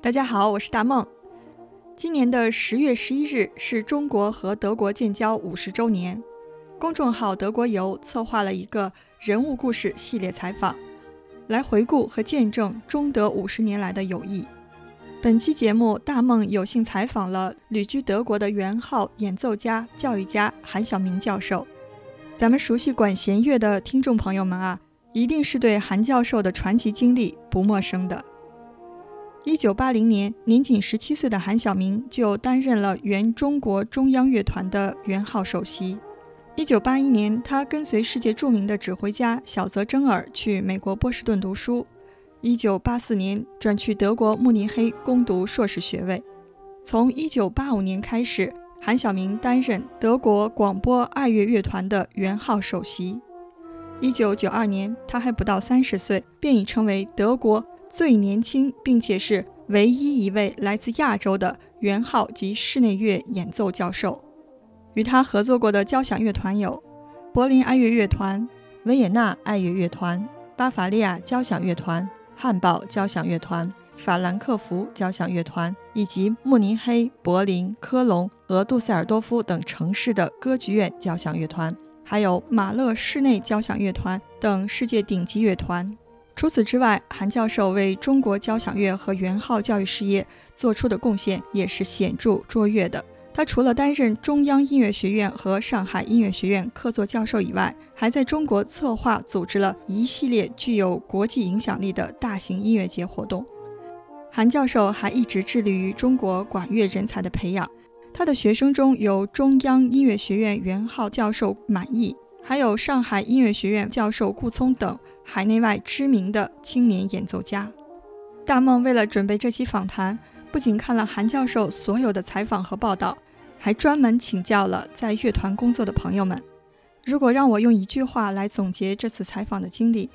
大家好，我是大梦。今年的十月十一日是中国和德国建交五十周年，公众号“德国游”策划了一个人物故事系列采访，来回顾和见证中德五十年来的友谊。本期节目，大梦有幸采访了旅居德国的元号演奏家、教育家韩晓明教授。咱们熟悉管弦乐的听众朋友们啊，一定是对韩教授的传奇经历不陌生的。一九八零年，年仅十七岁的韩晓明就担任了原中国中央乐团的元号首席。一九八一年，他跟随世界著名的指挥家小泽征尔去美国波士顿读书。一九八四年，转去德国慕尼黑攻读硕士学位。从一九八五年开始，韩晓明担任德国广播爱乐乐团的元号首席。一九九二年，他还不到三十岁，便已成为德国最年轻并且是唯一一位来自亚洲的元号及室内乐演奏教授。与他合作过的交响乐团有柏林爱乐乐团、维也纳爱乐乐团、巴伐利亚交响乐团。汉堡交响乐团、法兰克福交响乐团以及慕尼黑、柏林、科隆和杜塞尔多夫等城市的歌剧院交响乐团，还有马勒室内交响乐团等世界顶级乐团。除此之外，韩教授为中国交响乐和元号教育事业做出的贡献也是显著卓越的。他除了担任中央音乐学院和上海音乐学院客座教授以外，还在中国策划组织了一系列具有国际影响力的大型音乐节活动。韩教授还一直致力于中国管乐人才的培养，他的学生中有中央音乐学院元号教授满意，还有上海音乐学院教授顾聪等海内外知名的青年演奏家。大梦为了准备这期访谈，不仅看了韩教授所有的采访和报道。还专门请教了在乐团工作的朋友们。如果让我用一句话来总结这次采访的经历，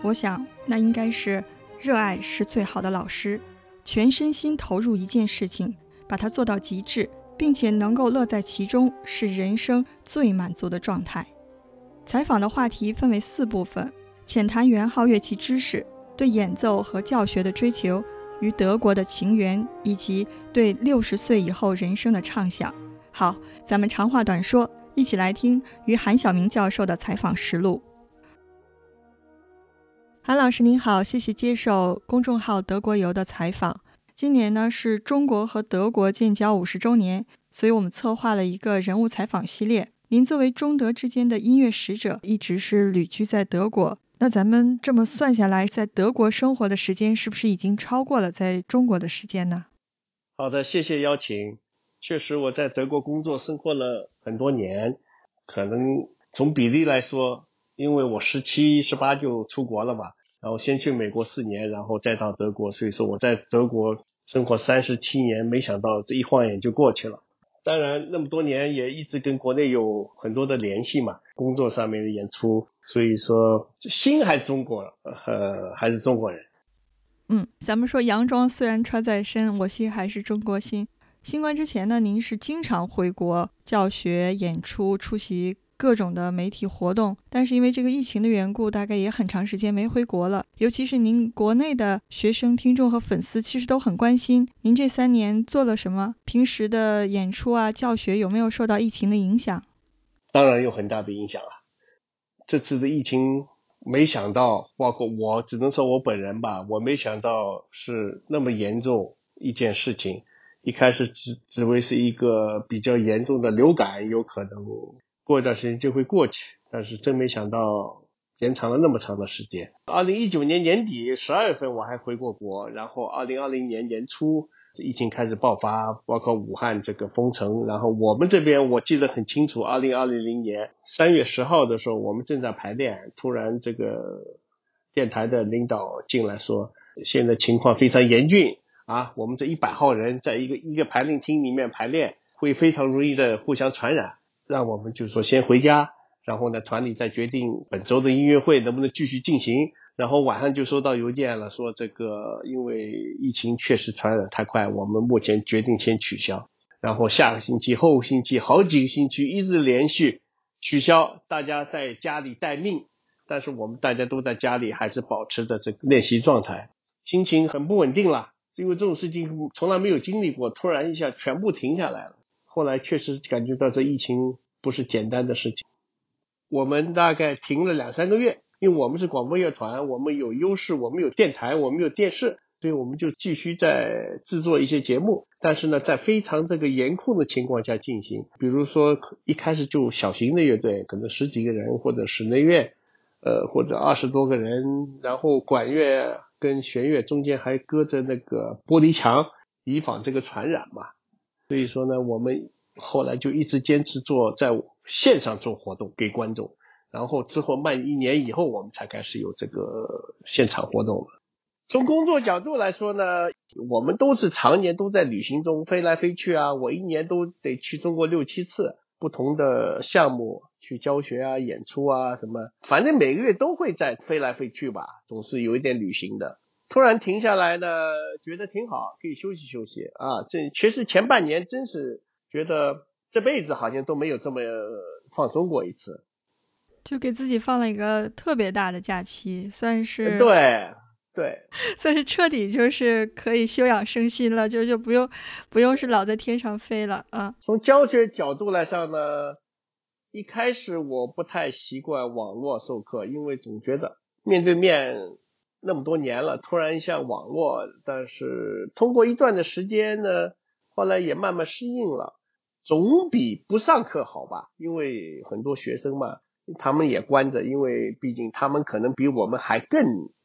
我想那应该是：热爱是最好的老师。全身心投入一件事情，把它做到极致，并且能够乐在其中，是人生最满足的状态。采访的话题分为四部分：浅谈元号乐器知识，对演奏和教学的追求，与德国的情缘，以及对六十岁以后人生的畅想。好，咱们长话短说，一起来听与韩晓明教授的采访实录。韩老师您好，谢谢接受公众号“德国游”的采访。今年呢是中国和德国建交五十周年，所以我们策划了一个人物采访系列。您作为中德之间的音乐使者，一直是旅居在德国。那咱们这么算下来，在德国生活的时间是不是已经超过了在中国的时间呢？好的，谢谢邀请。确实，我在德国工作生活了很多年，可能从比例来说，因为我十七、十八就出国了嘛，然后先去美国四年，然后再到德国，所以说我在德国生活三十七年，没想到这一晃眼就过去了。当然，那么多年也一直跟国内有很多的联系嘛，工作上面的演出，所以说心还是中国，呃，还是中国人。嗯，咱们说洋装虽然穿在身，我心还是中国心。新冠之前呢，您是经常回国教学、演出、出席各种的媒体活动，但是因为这个疫情的缘故，大概也很长时间没回国了。尤其是您国内的学生、听众和粉丝，其实都很关心您这三年做了什么，平时的演出啊、教学有没有受到疫情的影响？当然有很大的影响啊！这次的疫情，没想到，包括我，只能说我本人吧，我没想到是那么严重一件事情。一开始只只为是一个比较严重的流感，有可能过一段时间就会过去，但是真没想到延长了那么长的时间。二零一九年年底十二月份我还回过国，然后二零二零年年初疫情开始爆发，包括武汉这个封城，然后我们这边我记得很清楚，二零二零年三月十号的时候，我们正在排练，突然这个电台的领导进来说，现在情况非常严峻。啊，我们这一百号人在一个一个排练厅里面排练，会非常容易的互相传染，让我们就是说先回家，然后呢团里再决定本周的音乐会能不能继续进行。然后晚上就收到邮件了，说这个因为疫情确实传染太快，我们目前决定先取消。然后下个星期、后星期好几个星期一直连续取消，大家在家里待命。但是我们大家都在家里还是保持着这个练习状态。心情很不稳定了，因为这种事情从来没有经历过，突然一下全部停下来了。后来确实感觉到这疫情不是简单的事情，我们大概停了两三个月，因为我们是广播乐团，我们有优势，我们有电台，我们有电视。所以我们就继续在制作一些节目，但是呢，在非常这个严控的情况下进行。比如说一开始就小型的乐队，可能十几个人或者室内乐，呃，或者二十多个人，然后管乐跟弦乐中间还隔着那个玻璃墙，以防这个传染嘛。所以说呢，我们后来就一直坚持做在线上做活动给观众，然后之后慢一年以后，我们才开始有这个现场活动了。从工作角度来说呢，我们都是常年都在旅行中飞来飞去啊。我一年都得去中国六七次，不同的项目去教学啊、演出啊什么，反正每个月都会在飞来飞去吧，总是有一点旅行的。突然停下来呢，觉得挺好，可以休息休息啊。这其实前半年真是觉得这辈子好像都没有这么放松过一次，就给自己放了一个特别大的假期，算是对。对，算是彻底就是可以休养生息了，就就不用不用是老在天上飞了啊。从教学角度来上呢，一开始我不太习惯网络授课，因为总觉得面对面那么多年了，突然一下网络，但是通过一段的时间呢，后来也慢慢适应了，总比不上课好吧？因为很多学生嘛，他们也关着，因为毕竟他们可能比我们还更。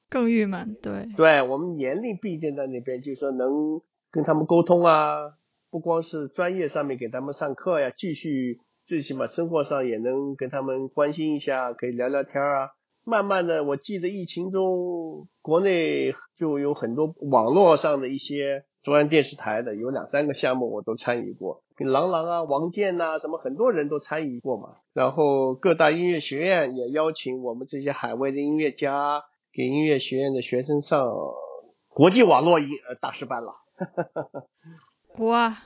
更郁闷，对，对我们年龄毕竟在那边，就是说能跟他们沟通啊，不光是专业上面给他们上课呀，继续最起码生活上也能跟他们关心一下，可以聊聊天啊。慢慢的，我记得疫情中，国内就有很多网络上的一些中央电视台的有两三个项目我都参与过，跟郎朗啊、王健呐，什么很多人都参与过嘛。然后各大音乐学院也邀请我们这些海外的音乐家。给音乐学院的学生上国际网络音呃大师班了，哇，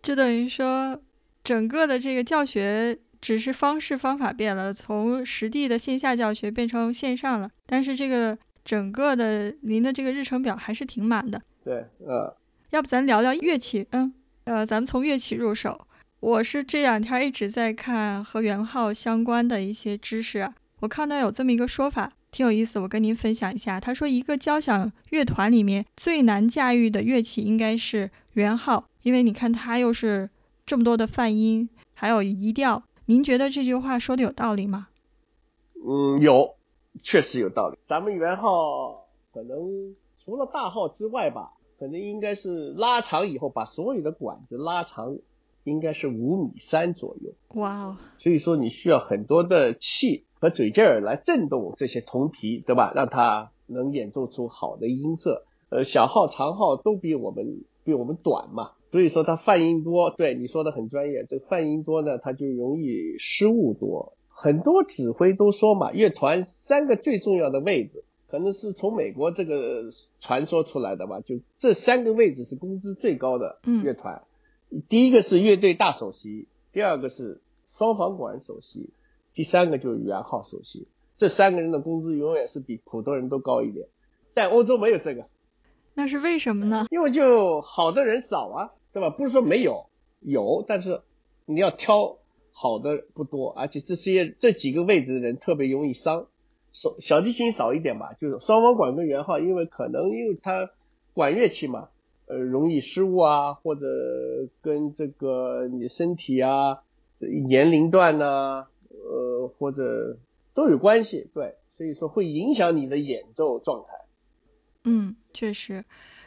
就等于说整个的这个教学只是方式方法变了，从实地的线下教学变成线上了，但是这个整个的您的这个日程表还是挺满的。对，呃，要不咱聊聊乐器，嗯，呃，咱们从乐器入手。我是这两天一直在看和圆号相关的一些知识啊，我看到有这么一个说法。挺有意思，我跟您分享一下。他说，一个交响乐团里面最难驾驭的乐器应该是圆号，因为你看它又是这么多的泛音，还有移调。您觉得这句话说的有道理吗？嗯，有，确实有道理。咱们圆号可能除了大号之外吧，可能应该是拉长以后把所有的管子拉长，应该是五米三左右。哇哦！所以说你需要很多的气。和嘴劲儿来震动这些铜皮，对吧？让它能演奏出好的音色。呃，小号、长号都比我们比我们短嘛，所以说它泛音多。对你说的很专业，这个泛音多呢，它就容易失误多。很多指挥都说嘛，乐团三个最重要的位置，可能是从美国这个传说出来的吧，就这三个位置是工资最高的乐团。第一个是乐队大首席，第二个是双簧管首席。第三个就是圆号首席，这三个人的工资永远是比普通人都高一点，在欧洲没有这个，那是为什么呢？因为就好的人少啊，对吧？不是说没有，有，但是你要挑好的不多，而且这些这几个位置的人特别容易伤，手小提琴少一点吧，就是双簧管跟圆号，因为可能因为它管乐器嘛，呃，容易失误啊，或者跟这个你身体啊，这年龄段呐。呃，或者都有关系，对，所以说会影响你的演奏状态。嗯，确实，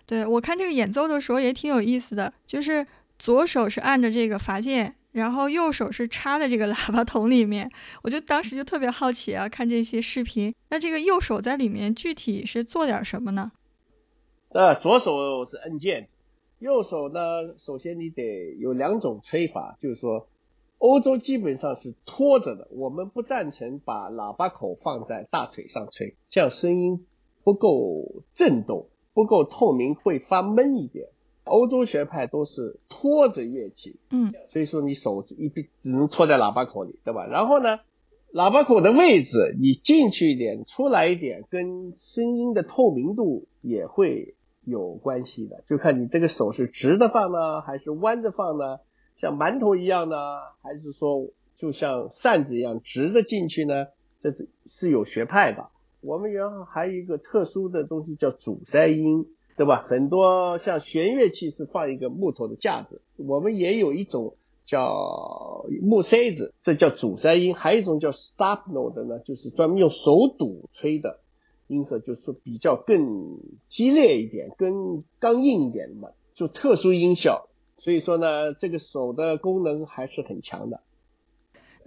对我看这个演奏的时候也挺有意思的，就是左手是按着这个阀键，然后右手是插在这个喇叭筒里面。我就当时就特别好奇啊，看这些视频，那这个右手在里面具体是做点什么呢？呃，左手是按键，右手呢，首先你得有两种吹法，就是说。欧洲基本上是拖着的，我们不赞成把喇叭口放在大腿上吹，这样声音不够震动，不够透明，会发闷一点。欧洲学派都是拖着乐器，嗯，所以说你手一闭只能托在喇叭口里，对吧？然后呢，喇叭口的位置，你进去一点，出来一点，跟声音的透明度也会有关系的。就看你这个手是直的放呢，还是弯着放呢？像馒头一样呢，还是说就像扇子一样直着进去呢？这是是有学派的。我们原来还有一个特殊的东西叫阻塞音，对吧？很多像弦乐器是放一个木头的架子，我们也有一种。叫木塞子，这叫阻塞音；还有一种叫 stop note 呢，就是专门用手堵吹的音色，就是比较更激烈一点、更刚硬一点的嘛，就特殊音效。所以说呢，这个手的功能还是很强的。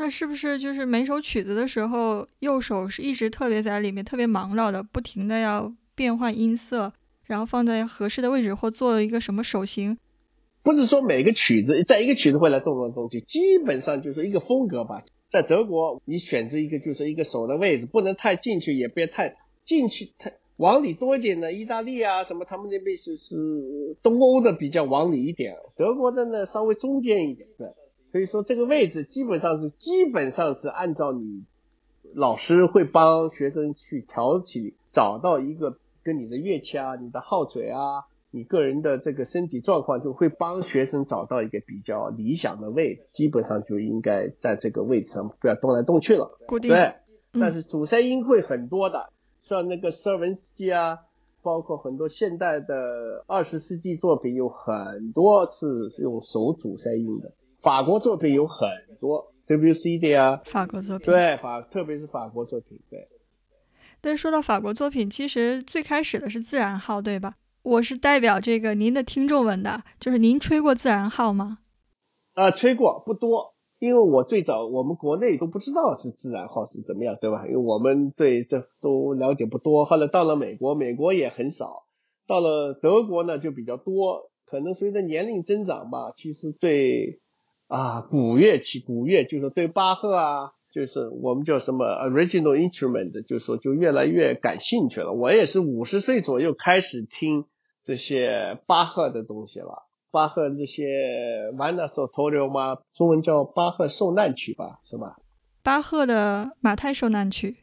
那是不是就是每首曲子的时候，右手是一直特别在里面特别忙碌的，不停的要变换音色，然后放在合适的位置或做一个什么手型？不是说每个曲子在一个曲子会来动动东西，基本上就是一个风格吧。在德国，你选择一个就是一个手的位置，不能太进去，也别太进去，太往里多一点的。意大利啊什么，他们那边是是东欧的比较往里一点，德国的呢稍微中间一点。对，所以说这个位置基本上是基本上是按照你老师会帮学生去调起，找到一个跟你的乐器啊、你的号嘴啊。你个人的这个身体状况就会帮学生找到一个比较理想的位置，基本上就应该在这个位置上，不要动来动去了。固定。对，但是主塞音会很多的，像那个舍文斯基啊，包括很多现代的二十世纪作品，有很多是用手主塞音的。法国作品有很多，WC 的啊。法国作品。对法，特别是法国作品，对。但说到法国作品，其实最开始的是自然号，对吧？我是代表这个您的听众问的，就是您吹过自然号吗？啊，吹过不多，因为我最早我们国内都不知道是自然号是怎么样，对吧？因为我们对这都了解不多。后来到了美国，美国也很少；到了德国呢，就比较多。可能随着年龄增长吧，其实对啊古乐器、古乐，就是对巴赫啊。就是我们叫什么 original instrument，就是说就越来越感兴趣了。我也是五十岁左右开始听这些巴赫的东西了。巴赫这些 t o r i o 吗？中文叫巴赫受难曲吧，是吧？巴赫的马太受难曲。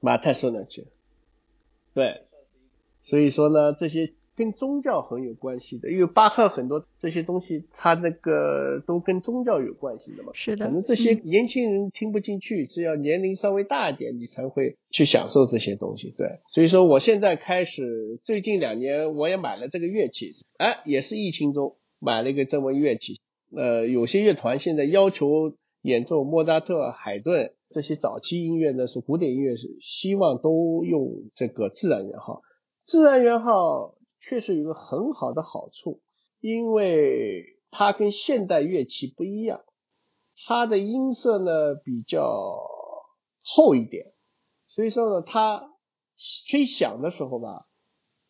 马太受难曲。对。所以说呢，这些。跟宗教很有关系的，因为巴赫很多这些东西，他那个都跟宗教有关系的嘛。是的。可能这些年轻人听不进去，只要年龄稍微大一点，你才会去享受这些东西。对，所以说我现在开始，最近两年我也买了这个乐器，哎，也是疫情中买了一个这么乐器。呃，有些乐团现在要求演奏莫扎特、海顿这些早期音乐呢，是古典音乐，是希望都用这个自然圆号。自然圆号。确实有个很好的好处，因为它跟现代乐器不一样，它的音色呢比较厚一点，所以说呢，它吹响的时候吧，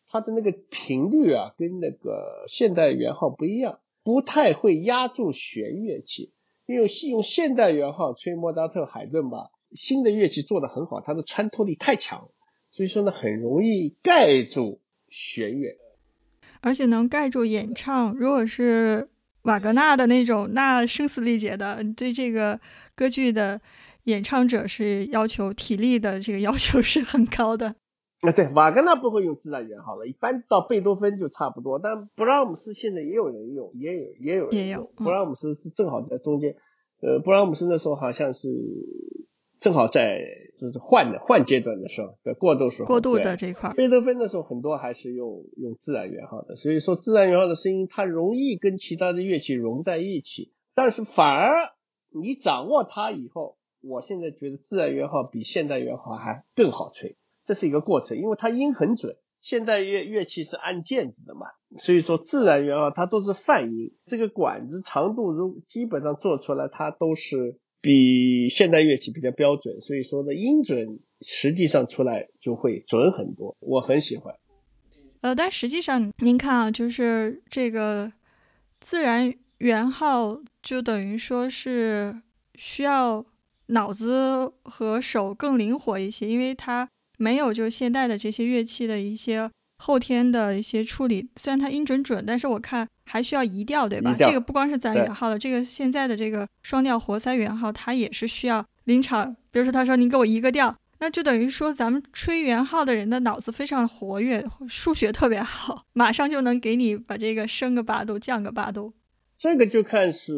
它的那个频率啊跟那个现代圆号不一样，不太会压住弦乐器。因为用现代圆号吹莫扎特、海顿吧，新的乐器做的很好，它的穿透力太强，所以说呢，很容易盖住弦乐。而且能盖住演唱，如果是瓦格纳的那种，那声嘶力竭的，对这个歌剧的演唱者是要求体力的，这个要求是很高的。啊，对，瓦格纳不会用自然圆号了，一般到贝多芬就差不多。但布拉姆斯现在也有人用，也有也有也有。布拉姆斯是正好在中间，呃，布拉姆斯那时候好像是。正好在就是换的换阶段的时候，的过渡时候，过渡的这块，贝多芬的时候很多还是用用自然圆号的，所以说自然圆号的声音它容易跟其他的乐器融在一起，但是反而你掌握它以后，我现在觉得自然圆号比现代圆号还更好吹，这是一个过程，因为它音很准，现代乐乐器是按键子的嘛，所以说自然圆号它都是泛音，这个管子长度如基本上做出来它都是。比现代乐器比较标准，所以说呢，音准实际上出来就会准很多，我很喜欢。呃，但实际上您看啊，就是这个自然圆号，就等于说是需要脑子和手更灵活一些，因为它没有就现代的这些乐器的一些。后天的一些处理，虽然它音准准，但是我看还需要移调，对吧？这个不光是自然圆号的，这个现在的这个双调活塞圆号，它也是需要临场，比如说他说您给我移个调，那就等于说咱们吹圆号的人的脑子非常活跃，数学特别好，马上就能给你把这个升个八度，降个八度。这个就看是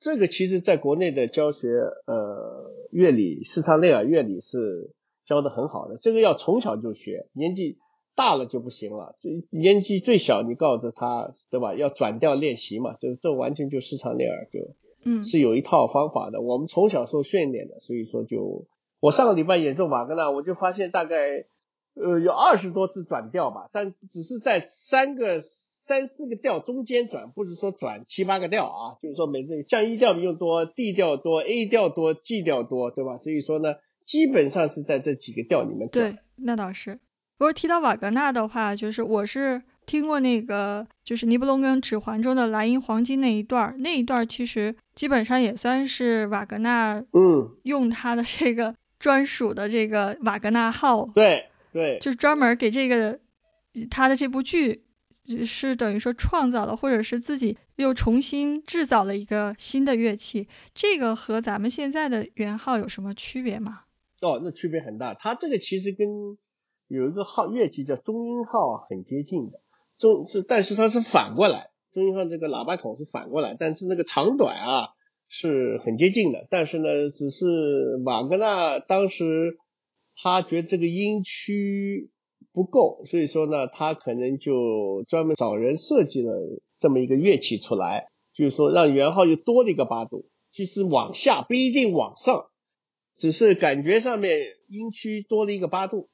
这个，其实在国内的教学，呃，乐理、视唱内耳乐理是教的很好的。这个要从小就学，年纪大了就不行了。这年纪最小，你告诉他，对吧？要转调练习嘛，就是这完全就市场练耳就，嗯，是有一套方法的。我们从小受训练的，所以说就我上个礼拜演奏瓦格纳，我就发现大概呃有二十多次转调吧，但只是在三个。三四个调中间转，不是说转七八个调啊，就是说每次降 E 调用多，D 调多，A 调多，G 调多，对吧？所以说呢，基本上是在这几个调里面对，那倒是。不过提到瓦格纳的话，就是我是听过那个，就是尼布龙根《指环》中的莱茵黄金那一段那一段其实基本上也算是瓦格纳，嗯，用他的这个专属的这个瓦格纳号，对对，就是专门给这个他的这部剧。是等于说创造了，或者是自己又重新制造了一个新的乐器，这个和咱们现在的圆号有什么区别吗？哦，那区别很大。它这个其实跟有一个号乐器叫中音号很接近的，中是但是它是反过来，中音号这个喇叭筒是反过来，但是那个长短啊是很接近的。但是呢，只是瓦格纳当时他觉得这个音区。不够，所以说呢，他可能就专门找人设计了这么一个乐器出来，就是说让圆号又多了一个八度，其实往下不一定往上，只是感觉上面音区多了一个八度，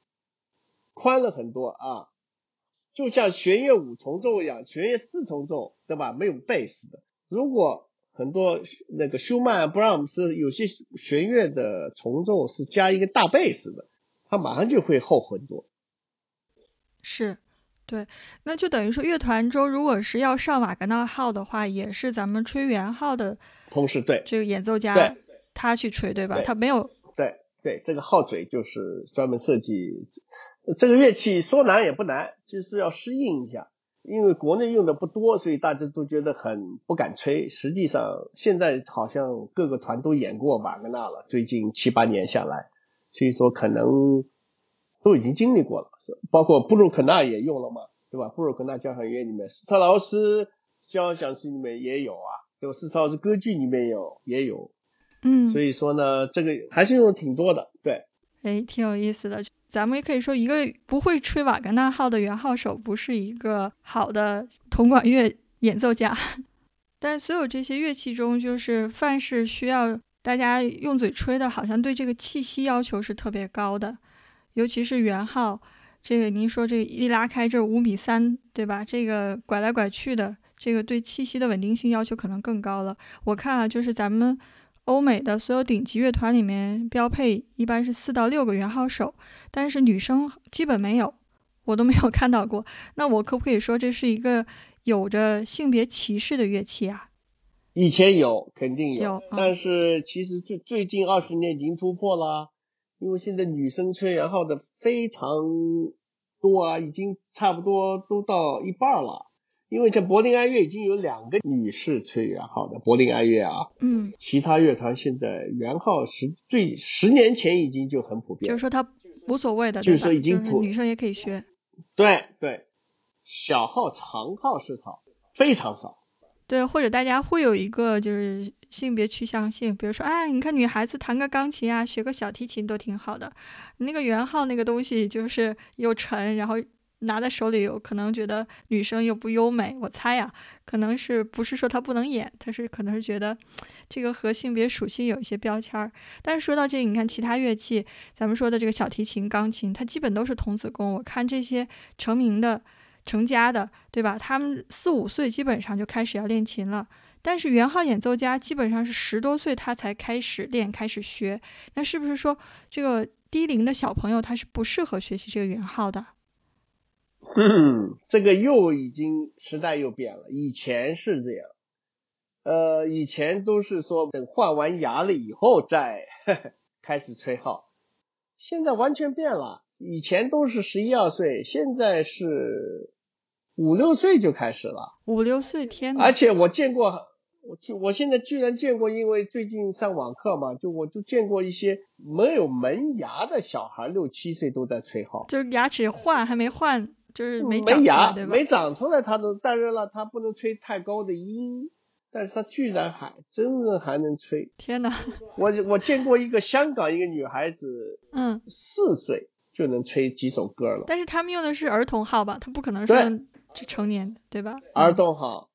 宽了很多啊，就像弦乐五重奏一样，弦乐四重奏对吧？没有贝斯的，如果很多那个舒曼、布朗姆斯有些弦乐的重奏是加一个大贝斯的，它马上就会厚很多。是，对，那就等于说乐团中如果是要上瓦格纳号的话，也是咱们吹圆号的同时对这个演奏家他去吹对吧？他没有对对，这个号嘴就是专门设计这个乐器，说难也不难，就是要适应一下，因为国内用的不多，所以大家都觉得很不敢吹。实际上现在好像各个团都演过瓦格纳了，最近七八年下来，所以说可能。都已经经历过了，包括布鲁克纳也用了嘛，对吧？布鲁克纳交响乐里面，斯特劳斯交响曲里面也有啊，对吧？斯特劳斯歌剧里面有也有，嗯，所以说呢，这个还是用的挺多的，对。哎，挺有意思的。咱们也可以说，一个不会吹瓦格纳号的圆号手，不是一个好的铜管乐演奏家。但所有这些乐器中，就是凡是需要大家用嘴吹的，好像对这个气息要求是特别高的。尤其是圆号，这个您说这一拉开这五米三，对吧？这个拐来拐去的，这个对气息的稳定性要求可能更高了。我看啊，就是咱们欧美的所有顶级乐团里面标配一般是四到六个圆号手，但是女生基本没有，我都没有看到过。那我可不可以说这是一个有着性别歧视的乐器啊？以前有，肯定有，但是其实最最近二十年已经突破了。因为现在女生吹圆号的非常多啊，已经差不多都到一半了。因为像柏林爱乐已经有两个女士吹圆号的，柏林爱乐啊，嗯，其他乐团现在圆号十最十年前已经就很普遍，就是说它无所谓的，就是说已经普女生也可以学。对对，小号长号是少，非常少。对，或者大家会有一个就是性别趋向性，比如说，哎，你看女孩子弹个钢琴啊，学个小提琴都挺好的。那个圆号那个东西就是又沉，然后拿在手里有可能觉得女生又不优美。我猜呀，可能是不是说她不能演，她是可能是觉得这个和性别属性有一些标签儿。但是说到这个，你看其他乐器，咱们说的这个小提琴、钢琴，它基本都是童子功。我看这些成名的。成家的，对吧？他们四五岁基本上就开始要练琴了，但是圆号演奏家基本上是十多岁他才开始练、开始学。那是不是说这个低龄的小朋友他是不适合学习这个圆号的？嗯，这个又已经时代又变了。以前是这样，呃，以前都是说等换完牙了以后再开始吹号，现在完全变了。以前都是十一二岁，现在是。五六岁就开始了，五六岁天，而且我见过，我就我现在居然见过，因为最近上网课嘛，就我就见过一些没有门牙的小孩，六七岁都在吹号，就是牙齿换还没换，就是没没牙？没长出来，它都但是呢，它不能吹太高的音，但是它居然还真的还能吹。天哪！我我见过一个香港一个女孩子，嗯，四岁就能吹几首歌了。但是他们用的是儿童号吧？他不可能是成年的，对吧？儿童号。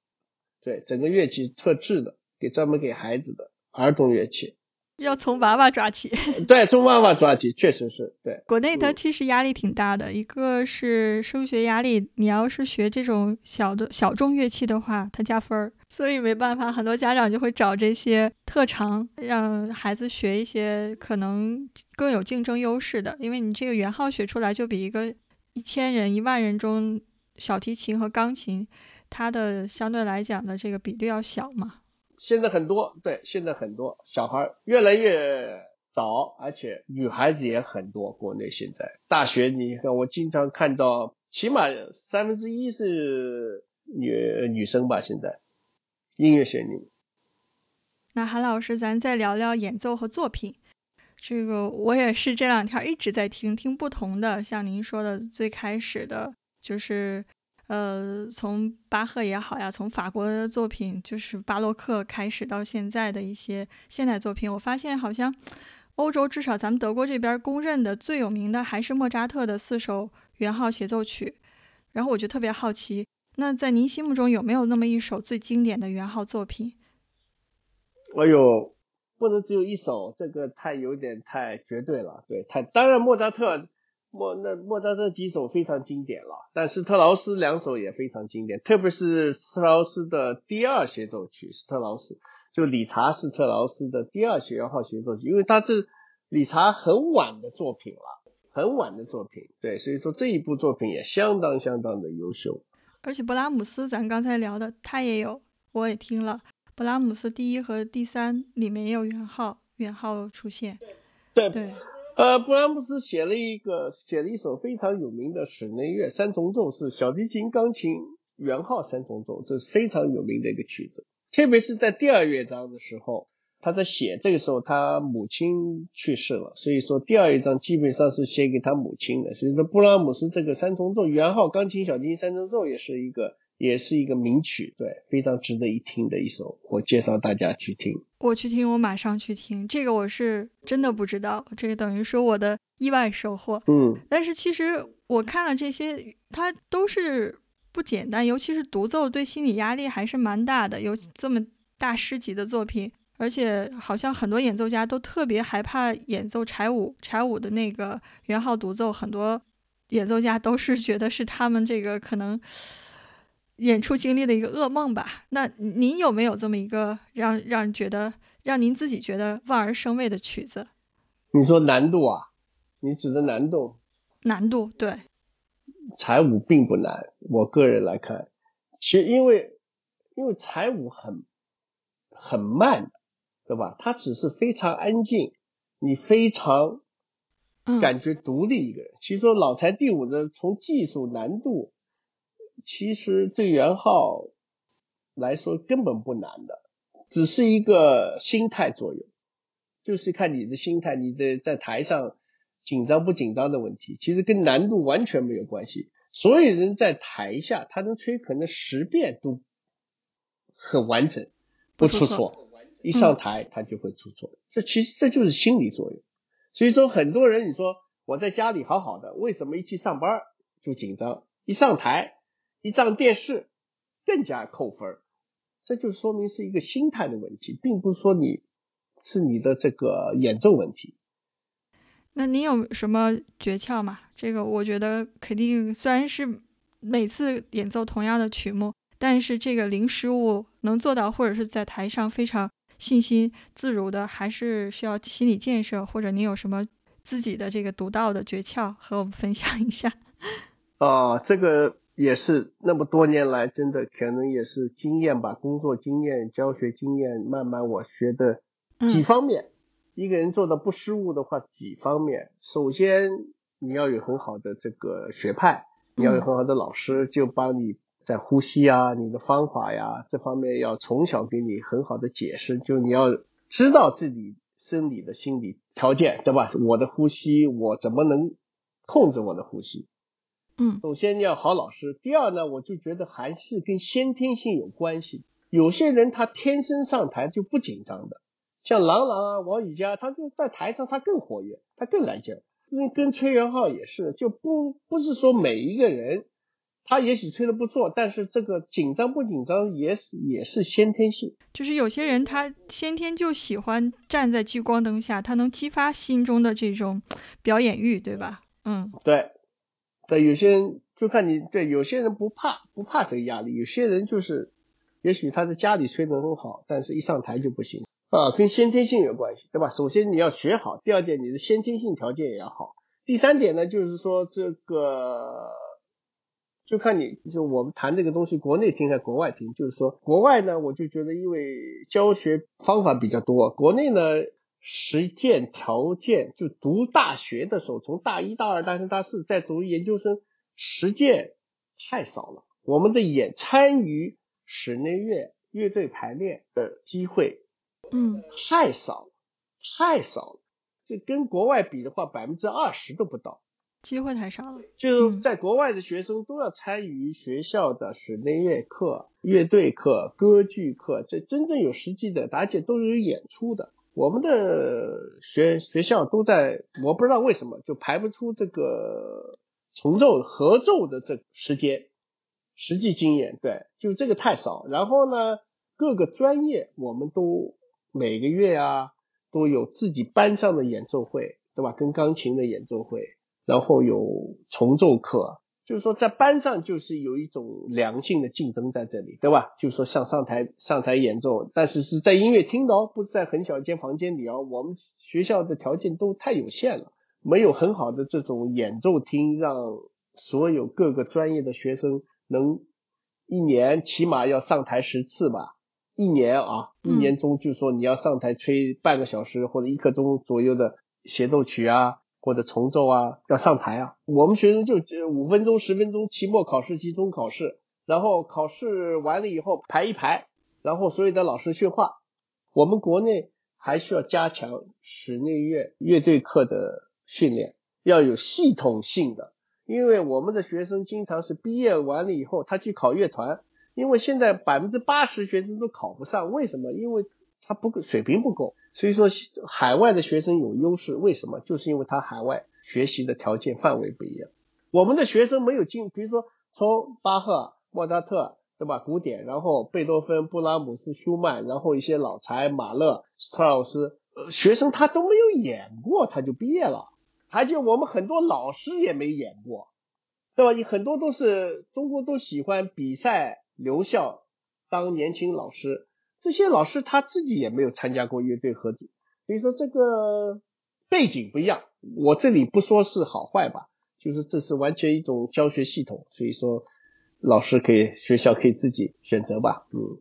对，整个乐器特制的，给专门给孩子的儿童乐器，要从娃娃抓起。对，从娃娃抓起，确实是对。国内它其实压力挺大的，一个是升学压力，你要是学这种小的小众乐器的话，它加分儿，所以没办法，很多家长就会找这些特长，让孩子学一些可能更有竞争优势的，因为你这个圆号学出来就比一个一千人、一万人中小提琴和钢琴。它的相对来讲的这个比率要小嘛？现在很多对，现在很多小孩越来越早，而且女孩子也很多。国内现在大学，你看我经常看到，起码三分之一是女女生吧？现在音乐学里。那韩老师，咱再聊聊演奏和作品。这个我也是这两天一直在听听不同的，像您说的最开始的就是。呃，从巴赫也好呀，从法国的作品，就是巴洛克开始到现在的一些现代作品，我发现好像欧洲至少咱们德国这边公认的最有名的还是莫扎特的四首圆号协奏曲。然后我就特别好奇，那在您心目中有没有那么一首最经典的圆号作品？哎呦，不能只有一首，这个太有点太绝对了。对，太当然莫扎特。莫那莫扎特几首非常经典了，但是特劳斯两首也非常经典，特别是特劳斯的第二协奏曲是特劳斯，就理查是特劳斯的第二弦号协奏曲，因为他这理查很晚的作品了，很晚的作品，对，所以说这一部作品也相当相当的优秀。而且布拉姆斯咱刚才聊的他也有，我也听了，布拉姆斯第一和第三里面也有圆号圆号出现，对对。呃，布拉姆斯写了一个，写了一首非常有名的室内乐三重奏，是小提琴、钢琴、圆号三重奏，这是非常有名的一个曲子。特别是在第二乐章的时候，他在写，这个时候他母亲去世了，所以说第二乐章基本上是写给他母亲的。所以说，布拉姆斯这个三重奏，圆号、钢琴、小提琴三重奏也是一个。也是一个名曲，对，非常值得一听的一首，我介绍大家去听。我去听，我马上去听。这个我是真的不知道，这个等于说我的意外收获。嗯，但是其实我看了这些，它都是不简单，尤其是独奏，对心理压力还是蛮大的。有这么大师级的作品，而且好像很多演奏家都特别害怕演奏柴五柴五的那个圆号独奏，很多演奏家都是觉得是他们这个可能。演出经历的一个噩梦吧。那您有没有这么一个让让觉得让您自己觉得望而生畏的曲子？你说难度啊？你指的难度？难度对。柴舞并不难，我个人来看，其实因为因为柴舞很很慢，对吧？它只是非常安静，你非常感觉独立一个人。其实说老柴第五的从技术难度。其实对元昊来说根本不难的，只是一个心态作用，就是看你的心态，你的在台上紧张不紧张的问题，其实跟难度完全没有关系。所有人在台下，他能吹可能十遍都很完整，不出错，一上台他就会出错。这其实这就是心理作用。所以说很多人你说我在家里好好的，为什么一去上班就紧张，一上台？一张电视更加扣分这就说明是一个心态的问题，并不是说你是你的这个演奏问题。那你有什么诀窍吗？这个我觉得肯定，虽然是每次演奏同样的曲目，但是这个零失误能做到，或者是在台上非常信心自如的，还是需要心理建设，或者你有什么自己的这个独到的诀窍和我们分享一下？啊，这个。也是那么多年来，真的可能也是经验吧，工作经验、教学经验，慢慢我学的几方面。一个人做的不失误的话，几方面。首先，你要有很好的这个学派，你要有很好的老师，就帮你在呼吸啊、你的方法呀这方面要从小给你很好的解释，就你要知道自己生理的心理条件，对吧？我的呼吸，我怎么能控制我的呼吸？嗯，首先你要好老师，第二呢，我就觉得还是跟先天性有关系。有些人他天生上台就不紧张的，像郎朗啊、王羽佳，他就在台上他更活跃，他更来劲儿。跟跟崔元浩也是，就不不是说每一个人他也许吹的不错，但是这个紧张不紧张也是也是先天性。就是有些人他先天就喜欢站在聚光灯下，他能激发心中的这种表演欲，对吧？嗯，对，对，有些人就看你对，有些人不怕不怕这个压力，有些人就是也许他在家里吹得很好，但是一上台就不行。啊，跟先天性有关系，对吧？首先你要学好，第二点你的先天性条件也要好，第三点呢，就是说这个就看你就我们谈这个东西，国内听还是国外听？就是说国外呢，我就觉得因为教学方法比较多，国内呢实践条件就读大学的时候，从大一、大二、大三、大四再读研究生，实践太少了，我们的演参与室内乐乐队排练的机会。嗯，太少了，太少了。这跟国外比的话，百分之二十都不到，机会太少了。就在国外的学生都要参与学校的室内乐课、乐队课、歌剧课，这真正有实际的，而且都是有演出的。我们的学学校都在，我不知道为什么就排不出这个重奏合奏的这时间，实际经验对，就这个太少。然后呢，各个专业我们都。每个月啊，都有自己班上的演奏会，对吧？跟钢琴的演奏会，然后有重奏课，就是说在班上就是有一种良性的竞争在这里，对吧？就是说像上台上台演奏，但是是在音乐厅的哦，不是在很小一间房间里哦。我们学校的条件都太有限了，没有很好的这种演奏厅，让所有各个专业的学生能一年起码要上台十次吧。一年啊，一年中就说你要上台吹半个小时或者一刻钟左右的协奏曲啊，或者重奏啊，要上台啊。我们学生就五分钟、十分钟，期末考试、期中考试，然后考试完了以后排一排，然后所有的老师训话。我们国内还需要加强室内乐乐队课的训练，要有系统性的，因为我们的学生经常是毕业完了以后，他去考乐团。因为现在百分之八十学生都考不上，为什么？因为他不够水平不够，所以说海外的学生有优势。为什么？就是因为他海外学习的条件范围不一样。我们的学生没有进，比如说从巴赫、莫扎特，对吧？古典，然后贝多芬、布拉姆斯、舒曼，然后一些老柴，马勒、斯特劳斯，学生他都没有演过，他就毕业了。而且我们很多老师也没演过，对吧？你很多都是中国都喜欢比赛。留校当年轻老师，这些老师他自己也没有参加过乐队合奏，所以说这个背景不一样。我这里不说是好坏吧，就是这是完全一种教学系统，所以说老师可以学校可以自己选择吧。嗯，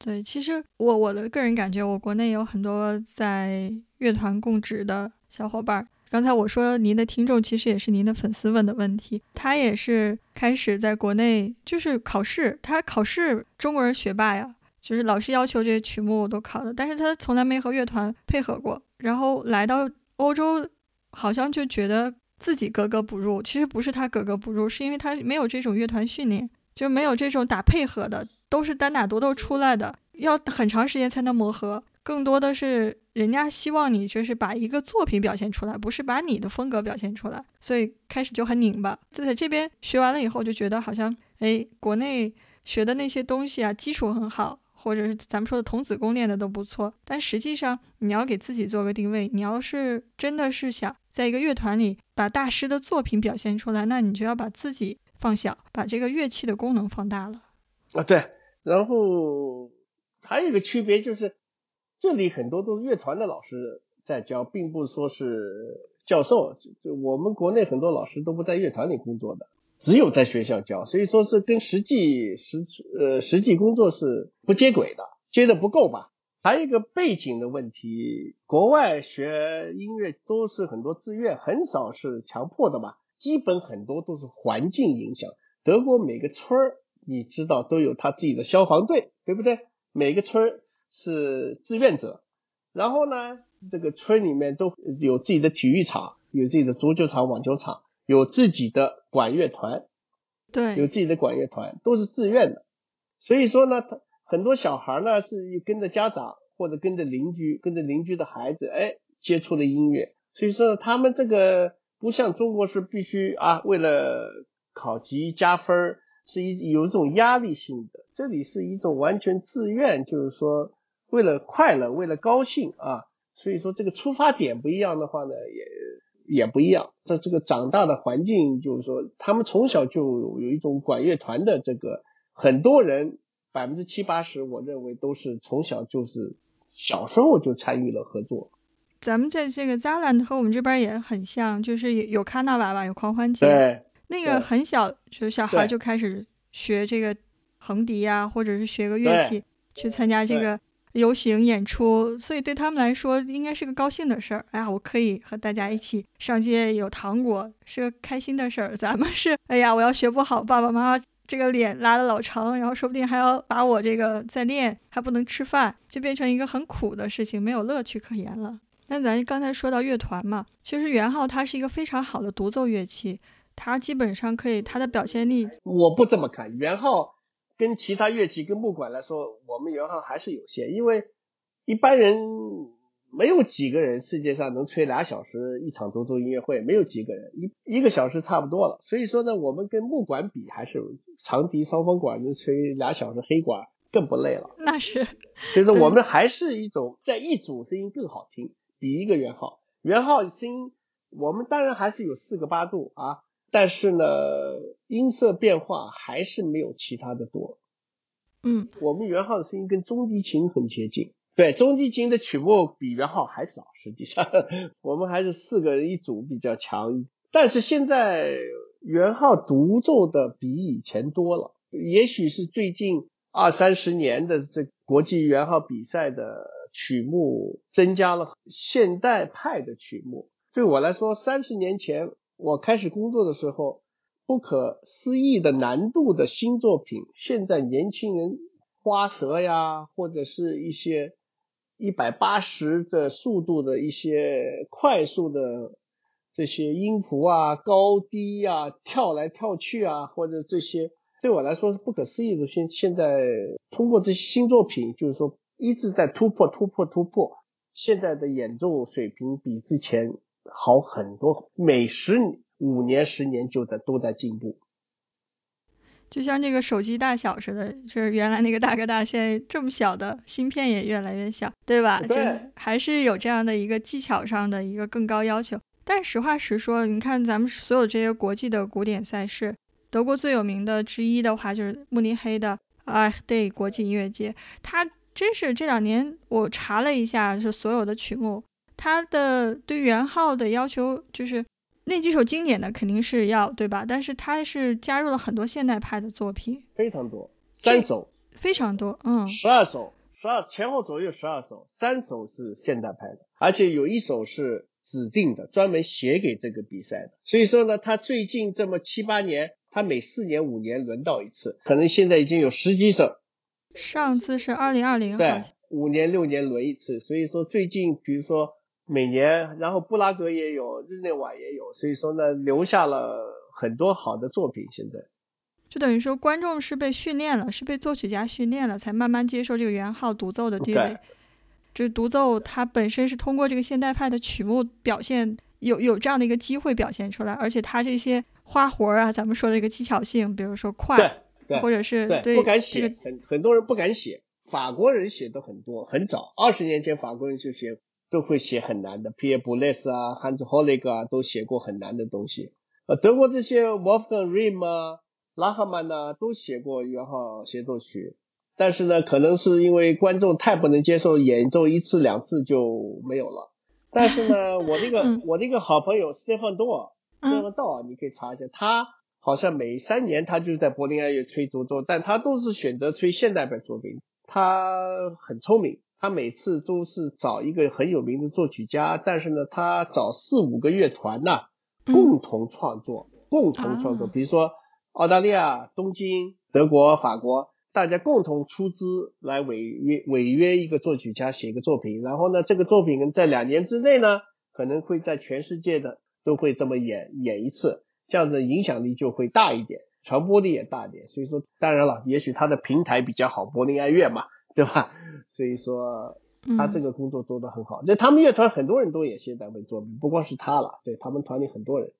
对，其实我我的个人感觉，我国内有很多在乐团供职的小伙伴。刚才我说您的听众其实也是您的粉丝问的问题，他也是开始在国内就是考试，他考试中国人学霸呀，就是老师要求这些曲目我都考的，但是他从来没和乐团配合过，然后来到欧洲，好像就觉得自己格格不入。其实不是他格格不入，是因为他没有这种乐团训练，就没有这种打配合的，都是单打独斗出来的，要很长时间才能磨合。更多的是人家希望你就是把一个作品表现出来，不是把你的风格表现出来，所以开始就很拧巴。就在这边学完了以后，就觉得好像，哎，国内学的那些东西啊，基础很好，或者是咱们说的童子功练的都不错。但实际上，你要给自己做个定位，你要是真的是想在一个乐团里把大师的作品表现出来，那你就要把自己放小，把这个乐器的功能放大了。啊，对。然后还有一个区别就是。这里很多都是乐团的老师在教，并不是说是教授。就我们国内很多老师都不在乐团里工作的，只有在学校教，所以说是跟实际实呃实际工作是不接轨的，接的不够吧。还有一个背景的问题，国外学音乐都是很多自愿，很少是强迫的吧，基本很多都是环境影响。德国每个村儿你知道都有他自己的消防队，对不对？每个村儿是志愿者，然后呢，这个村里面都有自己的体育场，有自己的足球场、网球场，有自己的管乐团，对，有自己的管乐团，都是自愿的。所以说呢，他很多小孩呢是跟着家长或者跟着邻居，跟着邻居的孩子，哎，接触的音乐。所以说他们这个不像中国是必须啊，为了考级加分儿。是一有一种压力性的，这里是一种完全自愿，就是说为了快乐，为了高兴啊，所以说这个出发点不一样的话呢，也也不一样。在这个长大的环境，就是说他们从小就有一种管乐团的这个，很多人百分之七八十，我认为都是从小就是小时候就参与了合作。咱们在这个 Zaland 和我们这边也很像，就是有有卡纳瓦瓦，有狂欢节。对。那个很小，就小孩就开始学这个横笛呀，或者是学个乐器去参加这个游行演出，所以对他们来说应该是个高兴的事儿。哎呀，我可以和大家一起上街，有糖果，是个开心的事儿。咱们是，哎呀，我要学不好，爸爸妈妈这个脸拉的老长，然后说不定还要把我这个再练，还不能吃饭，就变成一个很苦的事情，没有乐趣可言了。那咱刚才说到乐团嘛，其实元号它是一个非常好的独奏乐器。它基本上可以，它的表现力我不这么看。元号跟其他乐器跟木管来说，我们圆号还是有限，因为一般人没有几个人世界上能吹俩小时一场独奏音乐会，没有几个人一一个小时差不多了。所以说呢，我们跟木管比，还是长笛、双簧管能吹俩小时，黑管更不累了。那是，所以说我们还是一种在一组声音更好听，比一个圆号。圆号声音我们当然还是有四个八度啊。但是呢，音色变化还是没有其他的多。嗯，我们圆号的声音跟中低琴很接近。对，中低琴的曲目比圆号还少。实际上，我们还是四个人一组比较强。但是现在圆号独奏的比以前多了，也许是最近二三十年的这国际圆号比赛的曲目增加了现代派的曲目。对我来说，三十年前。我开始工作的时候，不可思议的难度的新作品，现在年轻人花舌呀，或者是一些一百八十的速度的一些快速的这些音符啊、高低啊、跳来跳去啊，或者这些对我来说是不可思议的。现现在通过这些新作品，就是说一直在突破、突破、突破，现在的演奏水平比之前。好很多，每十五年、十年就在都在进步。就像这个手机大小似的，就是原来那个大哥大，现在这么小的芯片也越来越小，对吧？对，还是有这样的一个技巧上的一个更高要求。但实话实说，你看咱们所有这些国际的古典赛事，德国最有名的之一的话就是慕尼黑的 a c h Day 国际音乐节，它真是这两年我查了一下，是所有的曲目。他的对元昊的要求就是那几首经典的肯定是要对吧？但是他是加入了很多现代派的作品，非常多，三首，非常多，嗯，十二首，十二前后左右十二首，三首是现代派的，而且有一首是指定的，专门写给这个比赛的。所以说呢，他最近这么七八年，他每四年五年轮到一次，可能现在已经有十几首。上次是二零二零，对，五年六年轮一次。所以说最近，比如说。每年，然后布拉格也有，日内瓦也有，所以说呢，留下了很多好的作品。现在，就等于说，观众是被训练了，是被作曲家训练了，才慢慢接受这个圆号独奏的地位。这独奏它本身是通过这个现代派的曲目表现，有有这样的一个机会表现出来，而且它这些花活啊，咱们说的一个技巧性，比如说快，或者是对不敢写，很很多人不敢写，法国人写的很多，很早，二十年前法国人就写。都会写很难的，Pierre Boulez 啊，Hans Hollig 啊，都写过很难的东西。呃，德国这些 Wolfgang Reim 啊，拉赫曼呐，都写过圆号协奏曲。但是呢，可能是因为观众太不能接受，演奏一次两次就没有了。但是呢，我那个我那个好朋友 Stefan Dor，Stefan Dor，你可以查一下，他好像每三年他就是在柏林爱乐吹独奏，但他都是选择吹现代版作品。他很聪明。他每次都是找一个很有名的作曲家，但是呢，他找四五个乐团呐，共同创作，共同创作。比如说澳大利亚、东京、德国、法国，大家共同出资来违约违约一个作曲家写一个作品，然后呢，这个作品在两年之内呢，可能会在全世界的都会这么演演一次，这样的影响力就会大一点，传播力也大一点。所以说，当然了，也许他的平台比较好，柏林爱乐嘛，对吧？所以说他这个工作做得很好。那他们乐团很多人都也现在会作品，不光是他了，对他们团里很多人。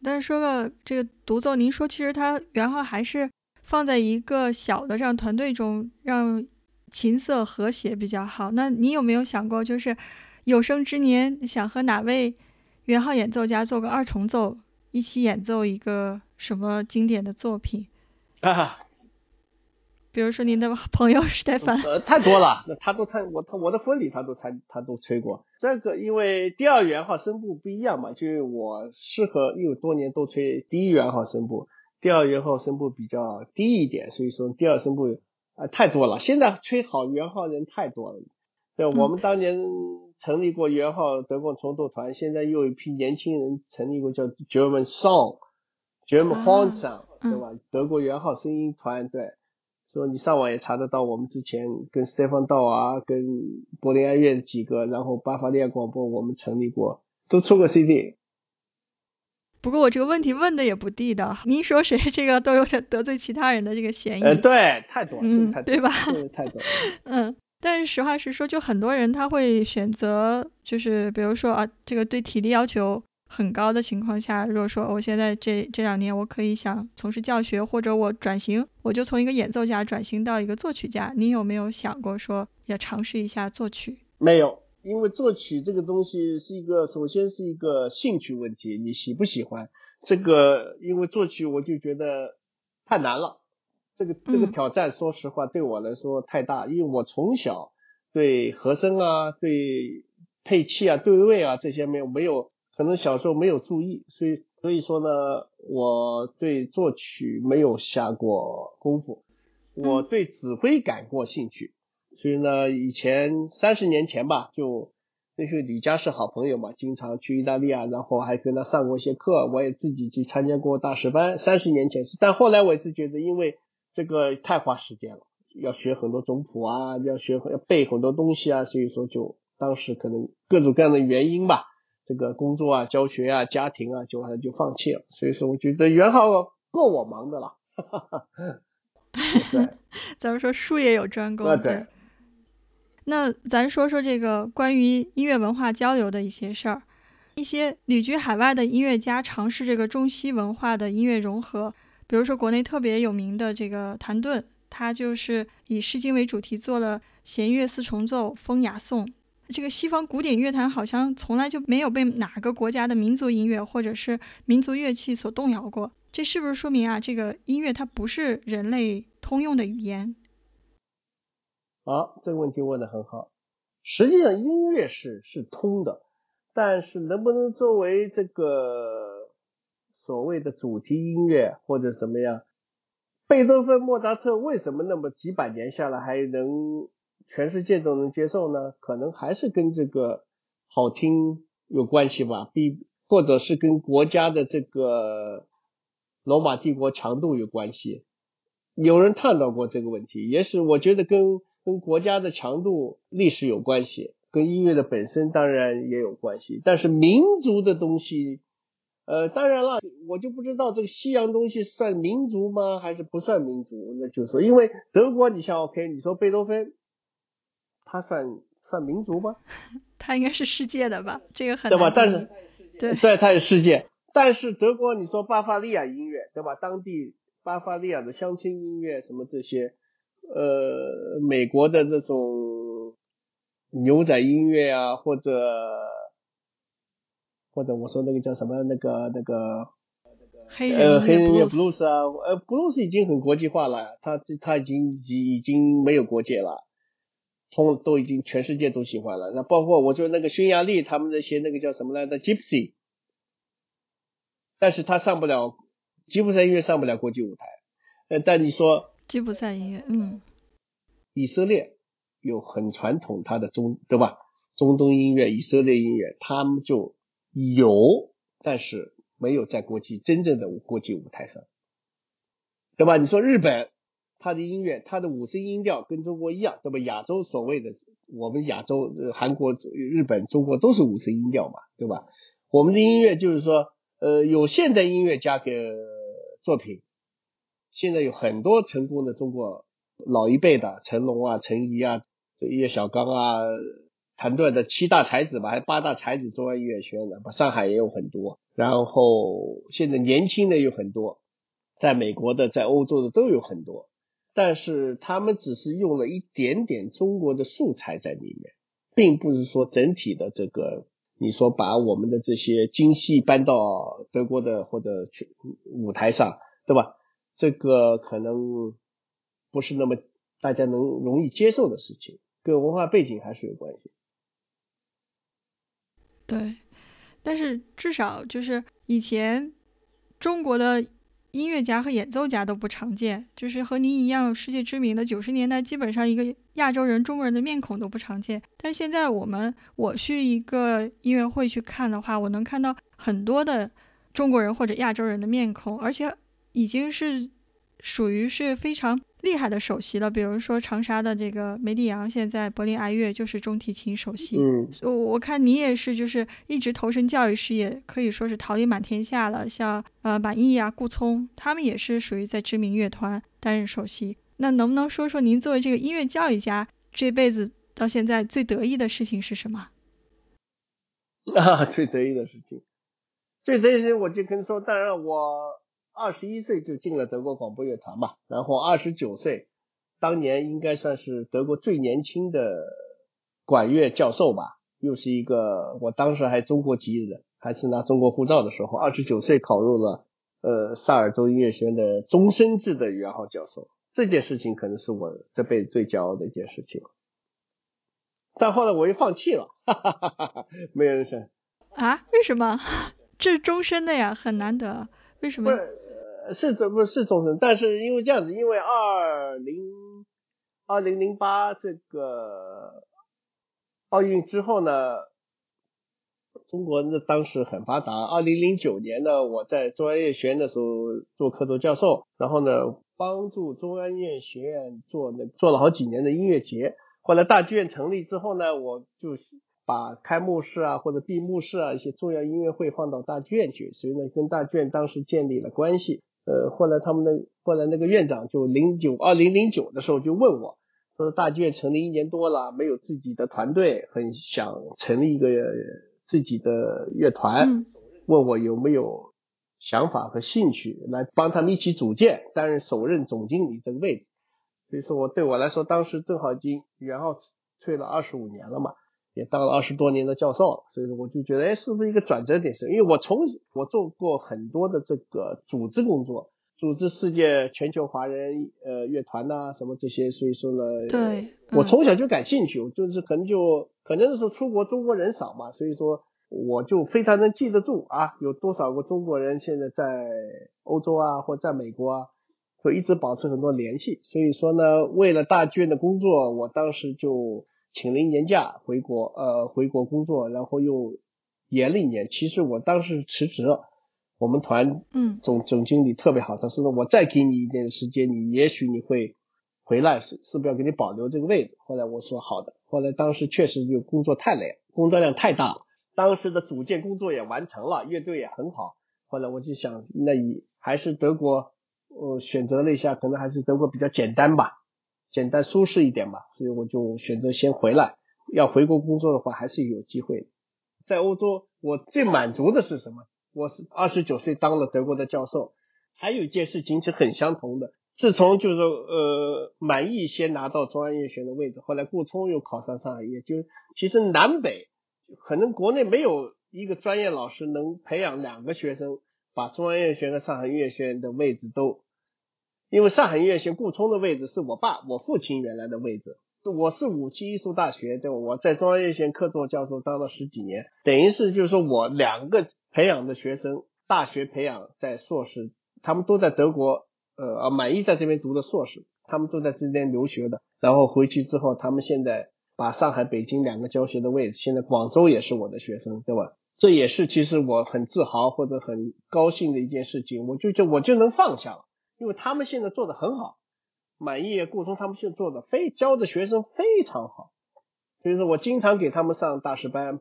但是说个这个独奏，您说其实他元昊还是放在一个小的这样团队中，让琴瑟和谐比较好。那你有没有想过，就是有生之年想和哪位元昊演奏家做个二重奏，一起演奏一个什么经典的作品？啊。比如说您的朋友史蒂芬，呃，太多了，那他都参我他我的婚礼他都参他都吹过。这个因为第二圆号声部不一样嘛，就我适合因为多年都吹第一圆号声部，第二圆号声部比较低一点，所以说第二声部啊太多了。现在吹好圆号人太多了，对，我们当年成立过圆号德国重奏团，现在又有一批年轻人成立过叫 German Song，German Horn Song，对吧？德国圆号声音团，对。说你上网也查得到，我们之前跟斯蒂芬道啊，跟柏林爱乐几个，然后巴伐利亚广播我们成立过，都出过 CD。不过我这个问题问的也不地道，您说谁这个都有点得罪其他人的这个嫌疑。呃，对，太多，嗯，对吧？太多。嗯，但是实话实说，就很多人他会选择，就是比如说啊，这个对体力要求。很高的情况下，如果说我现在这这两年我可以想从事教学，或者我转型，我就从一个演奏家转型到一个作曲家，你有没有想过说要尝试一下作曲？没有，因为作曲这个东西是一个，首先是一个兴趣问题，你喜不喜欢这个？因为作曲我就觉得太难了，这个这个挑战，说实话对我来说太大，因为我从小对和声啊、对配器啊、对位啊这些没有没有。可能小时候没有注意，所以所以说呢，我对作曲没有下过功夫，我对指挥感过兴趣，所以呢，以前三十年前吧，就那时候李佳是好朋友嘛，经常去意大利啊，然后还跟他上过一些课，我也自己去参加过大师班。三十年前是，但后来我也是觉得，因为这个太花时间了，要学很多总谱啊，要学要背很多东西啊，所以说就当时可能各种各样的原因吧。这个工作啊、教学啊、家庭啊，就就放弃了。所以说，我觉得元昊够我忙的了。对，咱们说术业有专攻。对。那咱说说这个关于音乐文化交流的一些事儿。一些旅居海外的音乐家尝试这个中西文化的音乐融合，比如说国内特别有名的这个谭盾，他就是以《诗经》为主题做了弦乐四重奏《风雅颂》。这个西方古典乐坛好像从来就没有被哪个国家的民族音乐或者是民族乐器所动摇过，这是不是说明啊？这个音乐它不是人类通用的语言？好，这个问题问的很好。实际上音乐是是通的，但是能不能作为这个所谓的主题音乐或者怎么样？贝多芬、莫扎特为什么那么几百年下来还能？全世界都能接受呢，可能还是跟这个好听有关系吧，比或者是跟国家的这个罗马帝国强度有关系。有人探讨过这个问题，也是我觉得跟跟国家的强度历史有关系，跟音乐的本身当然也有关系。但是民族的东西，呃，当然了，我就不知道这个西洋东西算民族吗，还是不算民族？那就是说，因为德国，你像 OK，你说贝多芬。他算算民族吗？它应该是世界的吧，这个很对吧？但是对对，他是世界。但是德国，你说巴伐利亚音乐，对吧？当地巴伐利亚的乡村音乐什么这些，呃，美国的这种牛仔音乐啊，或者或者我说那个叫什么那个那个黑人黑人乐 blues 啊，呃，blues 已经很国际化了，他他已经已已经没有国界了。通都已经全世界都喜欢了，那包括我就那个匈牙利他们那些那个叫什么来着，Gypsy，但是他上不了吉普赛音乐上不了国际舞台，呃，但你说吉普赛音乐，嗯，以色列有很传统，它的中对吧？中东音乐、以色列音乐，他们就有，但是没有在国际真正的国际舞台上。对吧？你说日本，他的音乐，他的五声音调跟中国一样，对吧？亚洲所谓的我们亚洲，韩国、日本、中国都是五声音调嘛，对吧？我们的音乐就是说，呃，有现代音乐家给作品，现在有很多成功的中国老一辈的成龙啊、陈怡啊、这叶小刚啊。团队的七大才子吧，还八大才子中央音乐学院的，上海也有很多。然后现在年轻的有很多，在美国的、在欧洲的都有很多。但是他们只是用了一点点中国的素材在里面，并不是说整体的这个，你说把我们的这些精细搬到德国的或者去舞台上，对吧？这个可能不是那么大家能容易接受的事情，跟文化背景还是有关系。对，但是至少就是以前中国的音乐家和演奏家都不常见，就是和您一样世界知名的九十年代，基本上一个亚洲人、中国人的面孔都不常见。但现在我们我去一个音乐会去看的话，我能看到很多的中国人或者亚洲人的面孔，而且已经是属于是非常。厉害的首席了，比如说长沙的这个梅迪扬，现在柏林爱乐就是中提琴首席。嗯，我我看你也是，就是一直投身教育事业，可以说是桃李满天下了。像呃满意啊、顾聪，他们也是属于在知名乐团担任首席。那能不能说说您作为这个音乐教育家，这辈子到现在最得意的事情是什么？啊，最得意的事情，最得意的事情我就跟你说，当然我。二十一岁就进了德国广播乐团嘛，然后二十九岁，当年应该算是德国最年轻的管乐教授吧，又是一个我当时还中国籍的，还是拿中国护照的时候，二十九岁考入了呃萨尔州音乐学院的终身制的元号教授，这件事情可能是我这辈子最骄傲的一件事情。但后来我又放弃了，哈哈哈哈哈，没有人生啊？为什么？这是终身的呀，很难得，为什么？是怎么是终身？但是因为这样子，因为二零二零零八这个奥运之后呢，中国那当时很发达。二零零九年呢，我在中央音乐学院的时候做客座教授，然后呢帮助中央音乐学院做那做了好几年的音乐节。后来大剧院成立之后呢，我就把开幕式啊或者闭幕式啊一些重要音乐会放到大剧院去，所以呢跟大剧院当时建立了关系。呃，后来他们的后来那个院长就零九二零零九的时候就问我，说大剧院成立一年多了，没有自己的团队，很想成立一个自己的乐团，问我有没有想法和兴趣来帮他们一起组建，担任首任总经理这个位置。所以说我对我来说，当时正好已经然后退了二十五年了嘛。也当了二十多年的教授，所以说我就觉得，哎，是不是一个转折点？是，因为我从我做过很多的这个组织工作，组织世界全球华人呃乐团呐，什么这些，所以说呢，对，我从小就感兴趣，就是可能就可能是出国中国人少嘛，所以说我就非常能记得住啊，有多少个中国人现在在欧洲啊，或在美国啊，就一直保持很多联系。所以说呢，为了大剧院的工作，我当时就。请了一年假回国，呃，回国工作，然后又延了一年。其实我当时辞职了，我们团嗯总总经理特别好，他说呢，我再给你一点时间，你也许你会回来，是是不是要给你保留这个位置？后来我说好的。后来当时确实就工作太累，工作量太大了，当时的组建工作也完成了，乐队也很好。后来我就想，那以还是德国，呃，选择了一下，可能还是德国比较简单吧。简单舒适一点吧，所以我就选择先回来。要回国工作的话，还是有机会的。在欧洲，我最满足的是什么？我是二十九岁当了德国的教授。还有一件事情是很相同的。自从就是，呃，满意先拿到中央音乐学院的位置，后来顾聪又考上上海音乐，就其实南北可能国内没有一个专业老师能培养两个学生，把中央音乐学院和上海音乐学院的位置都。因为上海音乐学院顾聪的位置是我爸我父亲原来的位置，我是武器艺术大学对吧？我在中央音乐学院客座教授当了十几年，等于是就是说我两个培养的学生，大学培养在硕士，他们都在德国，呃，满意在这边读的硕士，他们都在这边留学的，然后回去之后，他们现在把上海、北京两个教学的位置，现在广州也是我的学生，对吧？这也是其实我很自豪或者很高兴的一件事情，我就就我就能放下了。因为他们现在做的很好，满意顾聪他们现在做的非教的学生非常好，所以说我经常给他们上大师班，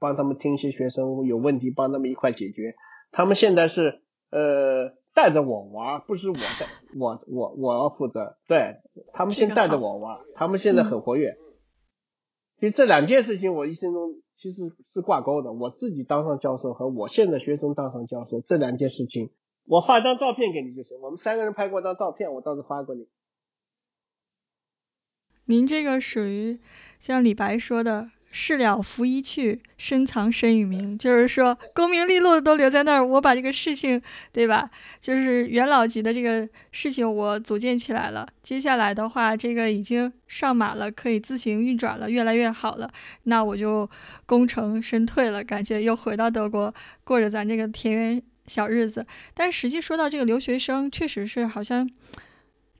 帮他们听一些学生有问题，帮他们一块解决。他们现在是呃带着我玩，不是我带我我我要负责，对他们先带着我玩，他们现在很活跃。其实这两件事情我一生中其实是挂钩的，我自己当上教授和我现在学生当上教授这两件事情，我发张照片给你就行。我们三个人拍过张照片，我到时候发给你。您这个属于像李白说的。事了拂衣去，深藏身与名。就是说，功名利禄都留在那儿，我把这个事情，对吧？就是元老级的这个事情，我组建起来了。接下来的话，这个已经上马了，可以自行运转了，越来越好了。那我就功成身退了，感觉又回到德国，过着咱这个田园小日子。但实际说到这个留学生，确实是好像。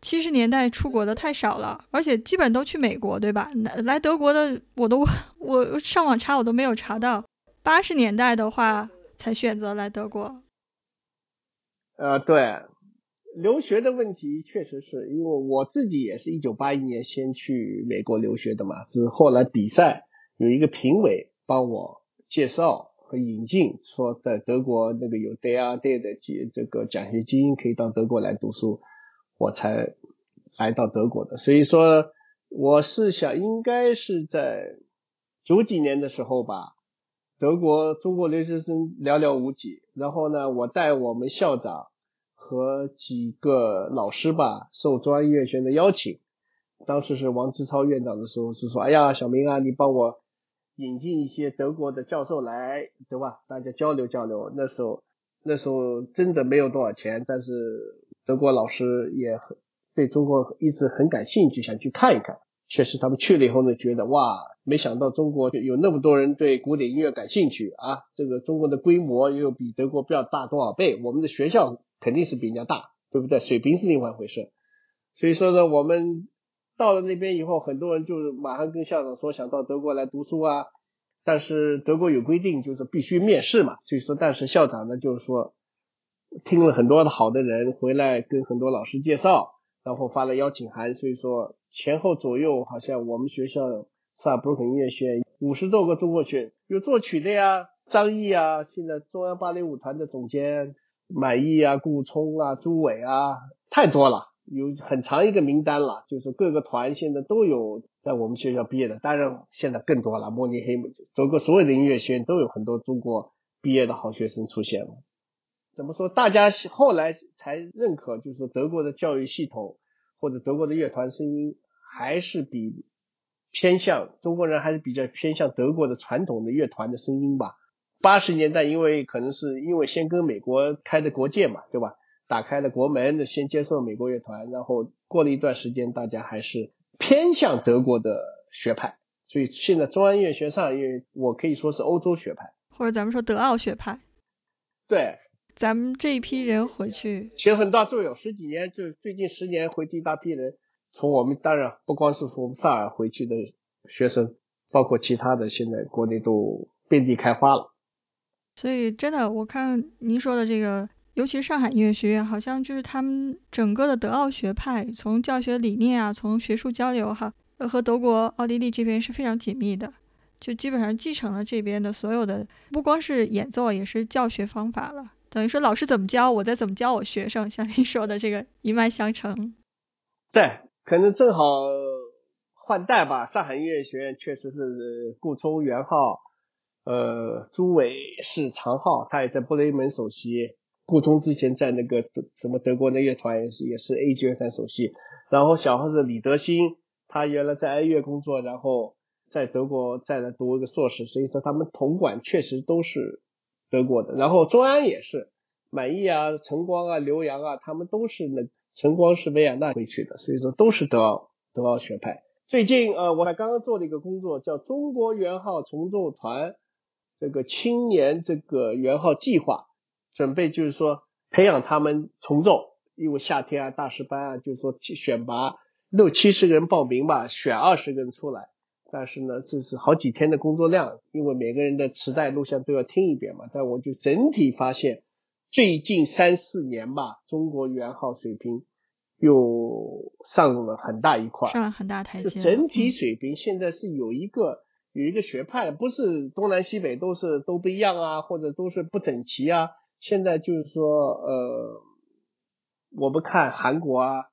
七十年代出国的太少了，而且基本都去美国，对吧？来德国的我都我上网查我都没有查到。八十年代的话才选择来德国。呃，对，留学的问题确实是因为我自己也是一九八一年先去美国留学的嘛，是后来比赛有一个评委帮我介绍和引进，说在德国那个有 Day Day 的这这个奖学金可以到德国来读书。我才来到德国的，所以说我是想应该是在九几年的时候吧，德国中国留学生寥寥无几，然后呢，我带我们校长和几个老师吧，受中央音乐学院的邀请，当时是王志超院长的时候是说，哎呀，小明啊，你帮我引进一些德国的教授来，对吧？大家交流交流。那时候那时候真的没有多少钱，但是。德国老师也很对中国一直很感兴趣，想去看一看。确实，他们去了以后呢，觉得哇，没想到中国有那么多人对古典音乐感兴趣啊！这个中国的规模又比德国不要大多少倍，我们的学校肯定是比人家大，对不对？水平是另外一回事。所以说呢，我们到了那边以后，很多人就马上跟校长说想到德国来读书啊。但是德国有规定，就是必须面试嘛。所以说，但是校长呢，就是说。听了很多的好的人回来跟很多老师介绍，然后发了邀请函，所以说前后左右好像我们学校萨布鲁克音乐学院五十多个中国学有作曲的呀，张毅啊，现在中央芭蕾舞团的总监满意啊，顾聪啊，朱伟啊，太多了，有很长一个名单了，就是各个团现在都有在我们学校毕业的，当然现在更多了，慕尼黑、德国所有的音乐学院都有很多中国毕业的好学生出现了。怎么说？大家后来才认可，就是德国的教育系统或者德国的乐团声音还是比偏向中国人还是比较偏向德国的传统的乐团的声音吧。八十年代，因为可能是因为先跟美国开的国界嘛，对吧？打开了国门，先接受美国乐团，然后过了一段时间，大家还是偏向德国的学派。所以现在中央音乐学上，因为我可以说是欧洲学派，或者咱们说德奥学派，对。咱们这一批人回去，其实很大作用。十几年，就最近十年回去一大批人，从我们当然不光是从萨尔回去的学生，包括其他的，现在国内都遍地开花了。所以真的，我看您说的这个，尤其是上海音乐学院，好像就是他们整个的德奥学派，从教学理念啊，从学术交流哈，和德国、奥地利这边是非常紧密的，就基本上继承了这边的所有的，不光是演奏，也是教学方法了。等于说老师怎么教，我再怎么教我学生，像您说的这个一脉相承。对，可能正好换代吧。上海音乐学院确实是顾聪、元昊，呃，朱伟是常浩，他也在布雷门首席。顾聪之前在那个什么德国那乐团也是也是 A 级乐团首席。然后小号是李德兴，他原来在爱乐工作，然后在德国再来读一个硕士。所以说他们统管确实都是。德国的，然后中安也是满意啊，晨光啊，刘洋啊，他们都是那晨光是维也纳回去的，所以说都是德奥德奥学派。最近呃，我还刚刚做了一个工作，叫中国元号重奏团这个青年这个元号计划，准备就是说培养他们从众，因为夏天啊大师班啊，就是说选拔六七十个人报名吧，选二十个人出来。但是呢，这是好几天的工作量，因为每个人的磁带录像都要听一遍嘛。但我就整体发现，最近三四年吧，中国元号水平又上了很大一块，上了很大台阶。整体水平现在是有一个有一个学派，不是东南西北都是都不一样啊，或者都是不整齐啊。现在就是说，呃，我们看韩国啊，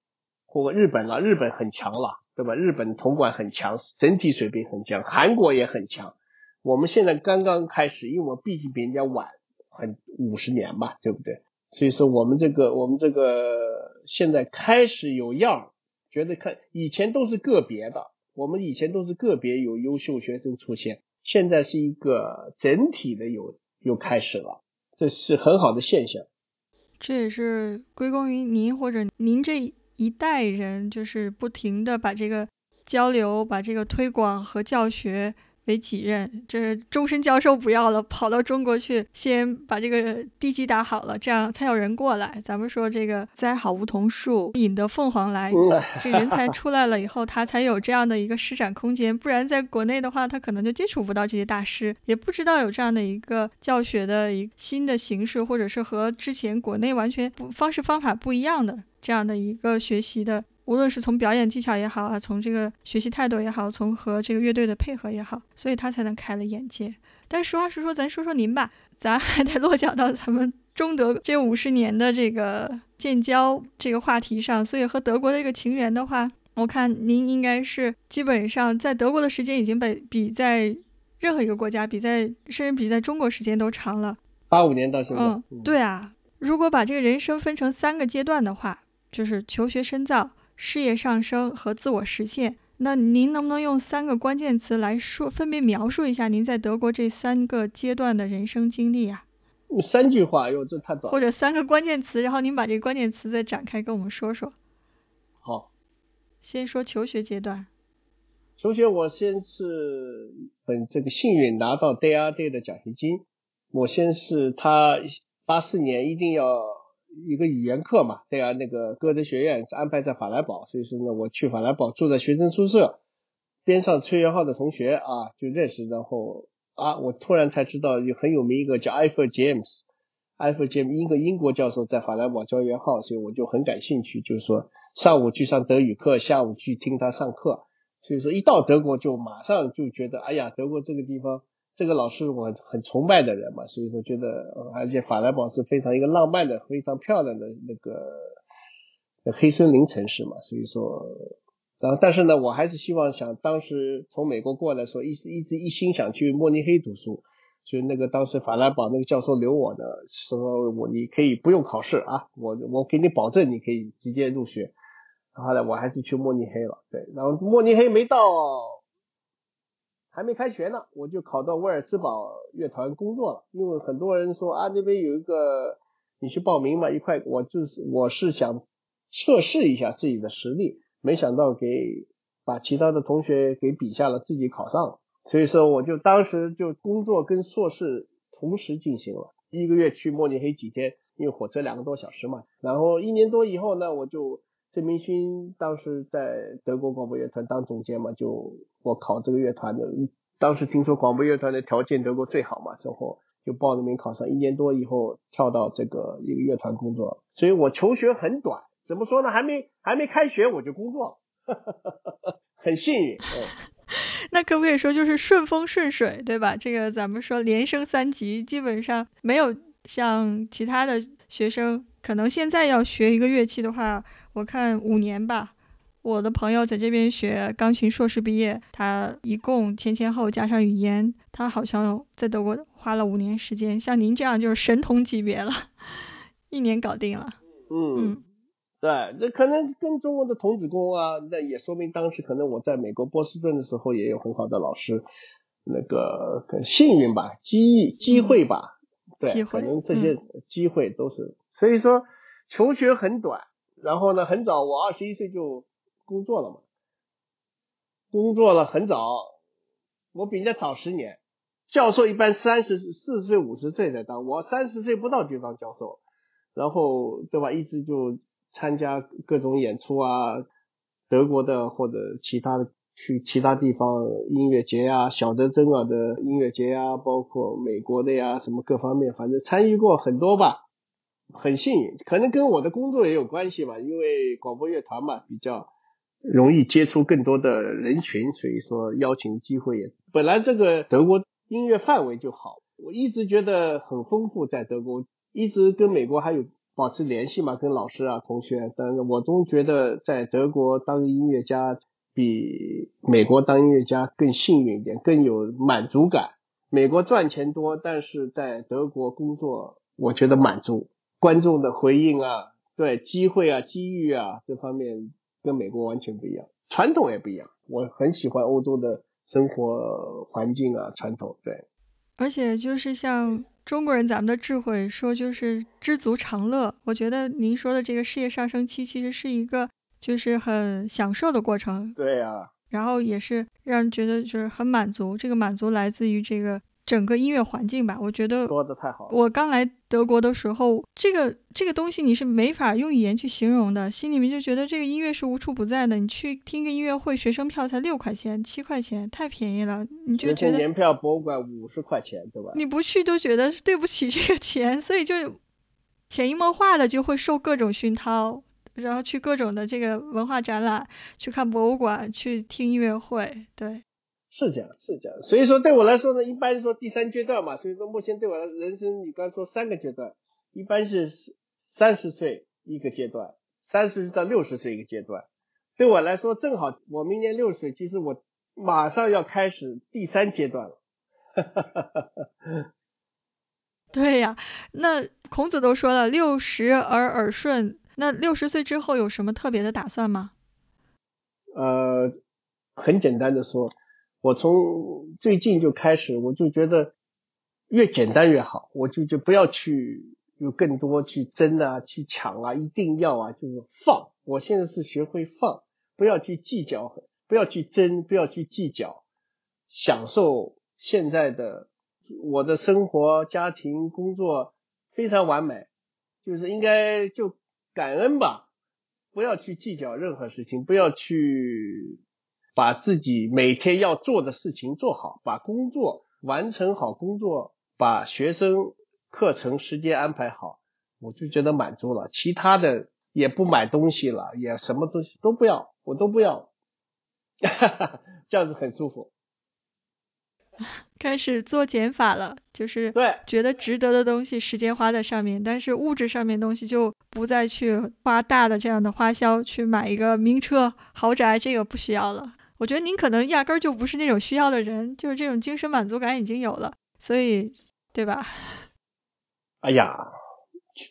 或日本啊，日本很强了，对吧？日本统管很强，整体水平很强，韩国也很强。我们现在刚刚开始，因为我毕竟比人家晚很五十年吧，对不对？所以说我们这个我们这个现在开始有样，觉得看以前都是个别的，我们以前都是个别有优秀学生出现，现在是一个整体的有又开始了，这是很好的现象。这也是归功于您或者您这一代人，就是不停的把这个交流、把这个推广和教学。为己任，这终身教授不要了，跑到中国去，先把这个地基打好了，这样才有人过来。咱们说这个栽好梧桐树，引得凤凰来，这人才出来了以后，他才有这样的一个施展空间。不然在国内的话，他可能就接触不到这些大师，也不知道有这样的一个教学的一新的形式，或者是和之前国内完全不方式方法不一样的这样的一个学习的。无论是从表演技巧也好啊，从这个学习态度也好，从和这个乐队的配合也好，所以他才能开了眼界。但实话实说，咱说说您吧，咱还得落脚到咱们中德这五十年的这个建交这个话题上。所以和德国的一个情缘的话，我看您应该是基本上在德国的时间已经比比在任何一个国家，比在甚至比在中国时间都长了。八五年到现在，嗯，对啊。如果把这个人生分成三个阶段的话，就是求学深造。事业上升和自我实现，那您能不能用三个关键词来说，分别描述一下您在德国这三个阶段的人生经历啊？三句话，哟，这太短。或者三个关键词，然后您把这个关键词再展开跟我们说说。好，先说求学阶段。求学，我先是很这个幸运拿到 Day R Day 的奖学金。我先是他八四年一定要。一个语言课嘛，对啊，那个歌德学院安排在法莱堡，所以说呢，我去法莱堡住在学生宿舍边上，崔元浩的同学啊就认识，然后啊，我突然才知道有很有名一个叫艾弗杰姆斯，艾弗杰姆一个英国教授在法莱堡教元浩，所以我就很感兴趣，就是说上午去上德语课，下午去听他上课，所以说一到德国就马上就觉得，哎呀，德国这个地方。这个老师我很崇拜的人嘛，所以说觉得，而且法兰堡是非常一个浪漫的、非常漂亮的那个黑森林城市嘛，所以说，然后但是呢，我还是希望想当时从美国过来说，一直一直一心想去慕尼黑读书，所以那个当时法兰堡那个教授留我的说，我你可以不用考试啊，我我给你保证你可以直接入学，然后来我还是去慕尼黑了，对，然后慕尼黑没到。还没开学呢，我就考到威尔兹堡乐团工作了。因为很多人说啊，那边有一个，你去报名嘛，一块。我就是我是想测试一下自己的实力，没想到给把其他的同学给比下了，自己考上了。所以说，我就当时就工作跟硕士同时进行了，一个月去慕尼黑几天，因为火车两个多小时嘛。然后一年多以后呢，我就。郑明勋当时在德国广播乐团当总监嘛，就我考这个乐团的，当时听说广播乐团的条件德国最好嘛，之后就报了名考上，一年多以后跳到这个一个乐团工作，所以我求学很短，怎么说呢？还没还没开学我就工作，很幸运。那可不可以说就是顺风顺水，对吧？这个咱们说连升三级，基本上没有像其他的学生，可能现在要学一个乐器的话。我看五年吧，我的朋友在这边学钢琴硕士毕业，他一共前前后加上语言，他好像在德国花了五年时间。像您这样就是神童级别了，一年搞定了。嗯，对，这可能跟中国的童子功啊，那也说明当时可能我在美国波士顿的时候也有很好的老师，那个很幸运吧，机机会吧，对，可能这些机会都是，所以说求学很短。然后呢，很早，我二十一岁就工作了嘛，工作了很早，我比人家早十年。教授一般三十四十岁、五十岁才当，我三十岁不到就当教授，然后对吧？一直就参加各种演出啊，德国的或者其他的去其他地方音乐节呀，小德珍尔的音乐节呀，包括美国的呀，什么各方面，反正参与过很多吧。很幸运，可能跟我的工作也有关系吧，因为广播乐团嘛，比较容易接触更多的人群，所以说邀请机会也本来这个德国音乐范围就好，我一直觉得很丰富，在德国一直跟美国还有保持联系嘛，跟老师啊同学，但是我总觉得在德国当音乐家比美国当音乐家更幸运一点，更有满足感。美国赚钱多，但是在德国工作，我觉得满足。观众的回应啊，对机会啊、机遇啊这方面跟美国完全不一样，传统也不一样。我很喜欢欧洲的生活环境啊，传统对。而且就是像中国人咱们的智慧说，就是知足常乐。我觉得您说的这个事业上升期，其实是一个就是很享受的过程。对啊。然后也是让人觉得就是很满足，这个满足来自于这个。整个音乐环境吧，我觉得说的太好。我刚来德国的时候，这个这个东西你是没法用语言去形容的，心里面就觉得这个音乐是无处不在的。你去听个音乐会，学生票才六块钱、七块钱，太便宜了，你就觉得年票博物馆五十块钱，对吧？你不去都觉得对不起这个钱，所以就潜移默化的就会受各种熏陶，然后去各种的这个文化展览，去看博物馆，去听音乐会，对。是这样，是这样。所以说，对我来说呢，一般说第三阶段嘛。所以说，目前对我的人生，你刚说三个阶段，一般是三十岁一个阶段，三十到六十岁一个阶段。对我来说，正好我明年六十岁，其实我马上要开始第三阶段了。对呀，那孔子都说了“六十而耳顺”，那六十岁之后有什么特别的打算吗？呃，很简单的说。我从最近就开始，我就觉得越简单越好，我就就不要去有更多去争啊，去抢啊，一定要啊，就是放。我现在是学会放，不要去计较，不要去争，不要去计较，享受现在的我的生活、家庭、工作非常完美，就是应该就感恩吧，不要去计较任何事情，不要去。把自己每天要做的事情做好，把工作完成好，工作把学生课程时间安排好，我就觉得满足了。其他的也不买东西了，也什么东西都不要，我都不要，这样子很舒服。开始做减法了，就是对觉得值得的东西，时间花在上面，但是物质上面东西就不再去花大的这样的花销去买一个名车豪宅，这个不需要了。我觉得您可能压根儿就不是那种需要的人，就是这种精神满足感已经有了，所以，对吧？哎呀，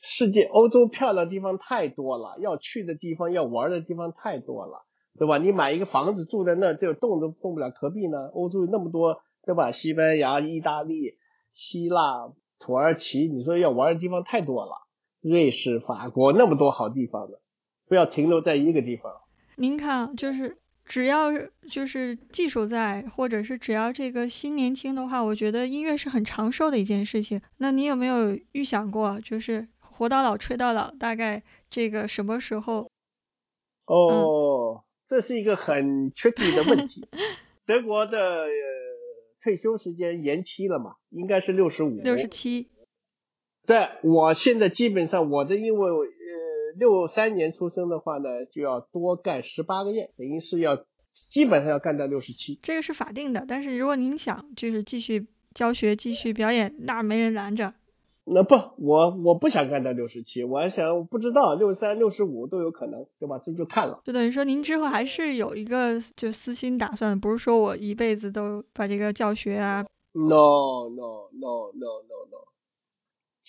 世界欧洲漂亮的地方太多了，要去的地方、要玩的地方太多了，对吧？你买一个房子住在那儿，就动都动不了，何必呢？欧洲有那么多，对吧？西班牙、意大利、希腊、土耳其，你说要玩的地方太多了，瑞士、法国那么多好地方呢，不要停留在一个地方。您看，就是。只要就是技术在，或者是只要这个心年轻的话，我觉得音乐是很长寿的一件事情。那你有没有预想过，就是活到老吹到老，大概这个什么时候？哦，这是一个很 tricky 的问题。德国的退休时间延期了嘛？应该是六十五。六十七。对，我现在基本上我的因为呃。六三年出生的话呢，就要多干十八个月，等于是要基本上要干到六十七。这个是法定的，但是如果您想就是继续教学、继续表演，那没人拦着。那不，我我不想干到六十七，我还想不知道六三、六十五都有可能，对吧？这就看了。就等于说您之后还是有一个就私心打算，不是说我一辈子都把这个教学啊。No no no no no no。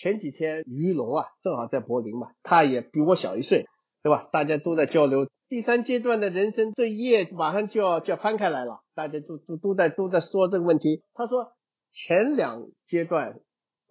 前几天于龙啊，正好在柏林嘛，他也比我小一岁，对吧？大家都在交流第三阶段的人生这一页，马上就要就要翻开来了，大家都都都在都在说这个问题。他说前两阶段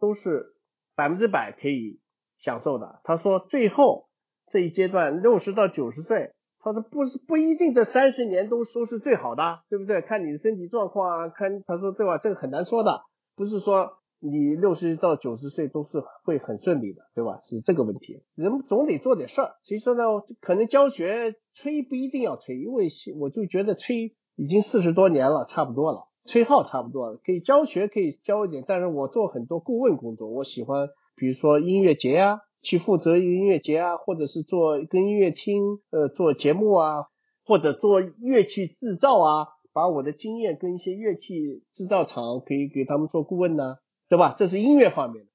都是百分之百可以享受的，他说最后这一阶段六十到九十岁，他说不是不一定这三十年都都是最好的，对不对？看你的身体状况啊，看他说对吧？这个很难说的，不是说。你六十到九十岁都是会很顺利的，对吧？是这个问题，人总得做点事儿。所以说呢，可能教学吹不一定要吹，因为我就觉得吹已经四十多年了，差不多了，吹号差不多了，可以教学可以教一点。但是我做很多顾问工作，我喜欢，比如说音乐节啊，去负责音乐节啊，或者是做跟音乐厅呃做节目啊，或者做乐器制造啊，把我的经验跟一些乐器制造厂可以给他们做顾问呢，对吧？这是音乐方面的。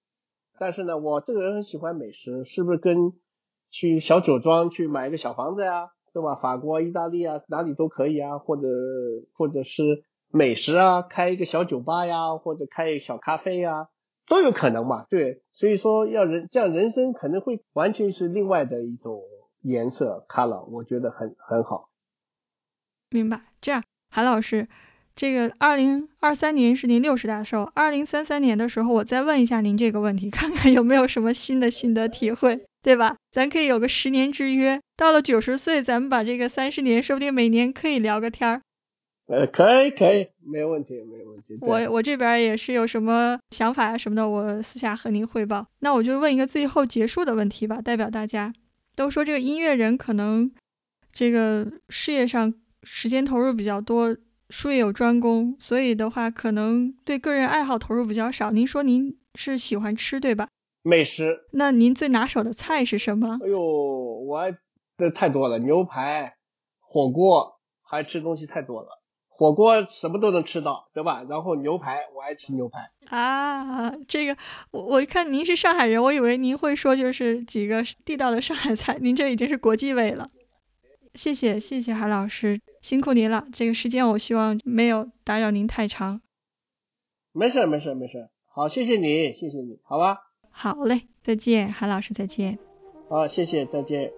但是呢，我这个人很喜欢美食，是不是跟去小酒庄去买一个小房子呀，对吧？法国、意大利啊，哪里都可以啊，或者或者是美食啊，开一个小酒吧呀，或者开一小咖啡呀。都有可能嘛，对，所以说要人这样人生可能会完全是另外的一种颜色 color，我觉得很很好。明白，这样韩老师，这个二零二三年是您六十大寿，二零三三年的时候我再问一下您这个问题，看看有没有什么新的心得体会，对吧？咱可以有个十年之约，到了九十岁，咱们把这个三十年，说不定每年可以聊个天儿。呃，可以，可以，没有问题，没有问题。我我这边也是有什么想法啊什么的，我私下和您汇报。那我就问一个最后结束的问题吧，代表大家都说这个音乐人可能这个事业上时间投入比较多，术业有专攻，所以的话可能对个人爱好投入比较少。您说您是喜欢吃对吧？美食。那您最拿手的菜是什么？哎呦，我爱这太多了，牛排、火锅，还吃东西太多了。火锅什么都能吃到，对吧？然后牛排，我爱吃牛排啊。这个我我一看您是上海人，我以为您会说就是几个地道的上海菜，您这已经是国际味了。谢谢谢谢韩老师，辛苦您了。这个时间我希望没有打扰您太长。没事没事没事，好，谢谢你谢谢你，好吧。好嘞，再见，韩老师再见。好，谢谢，再见。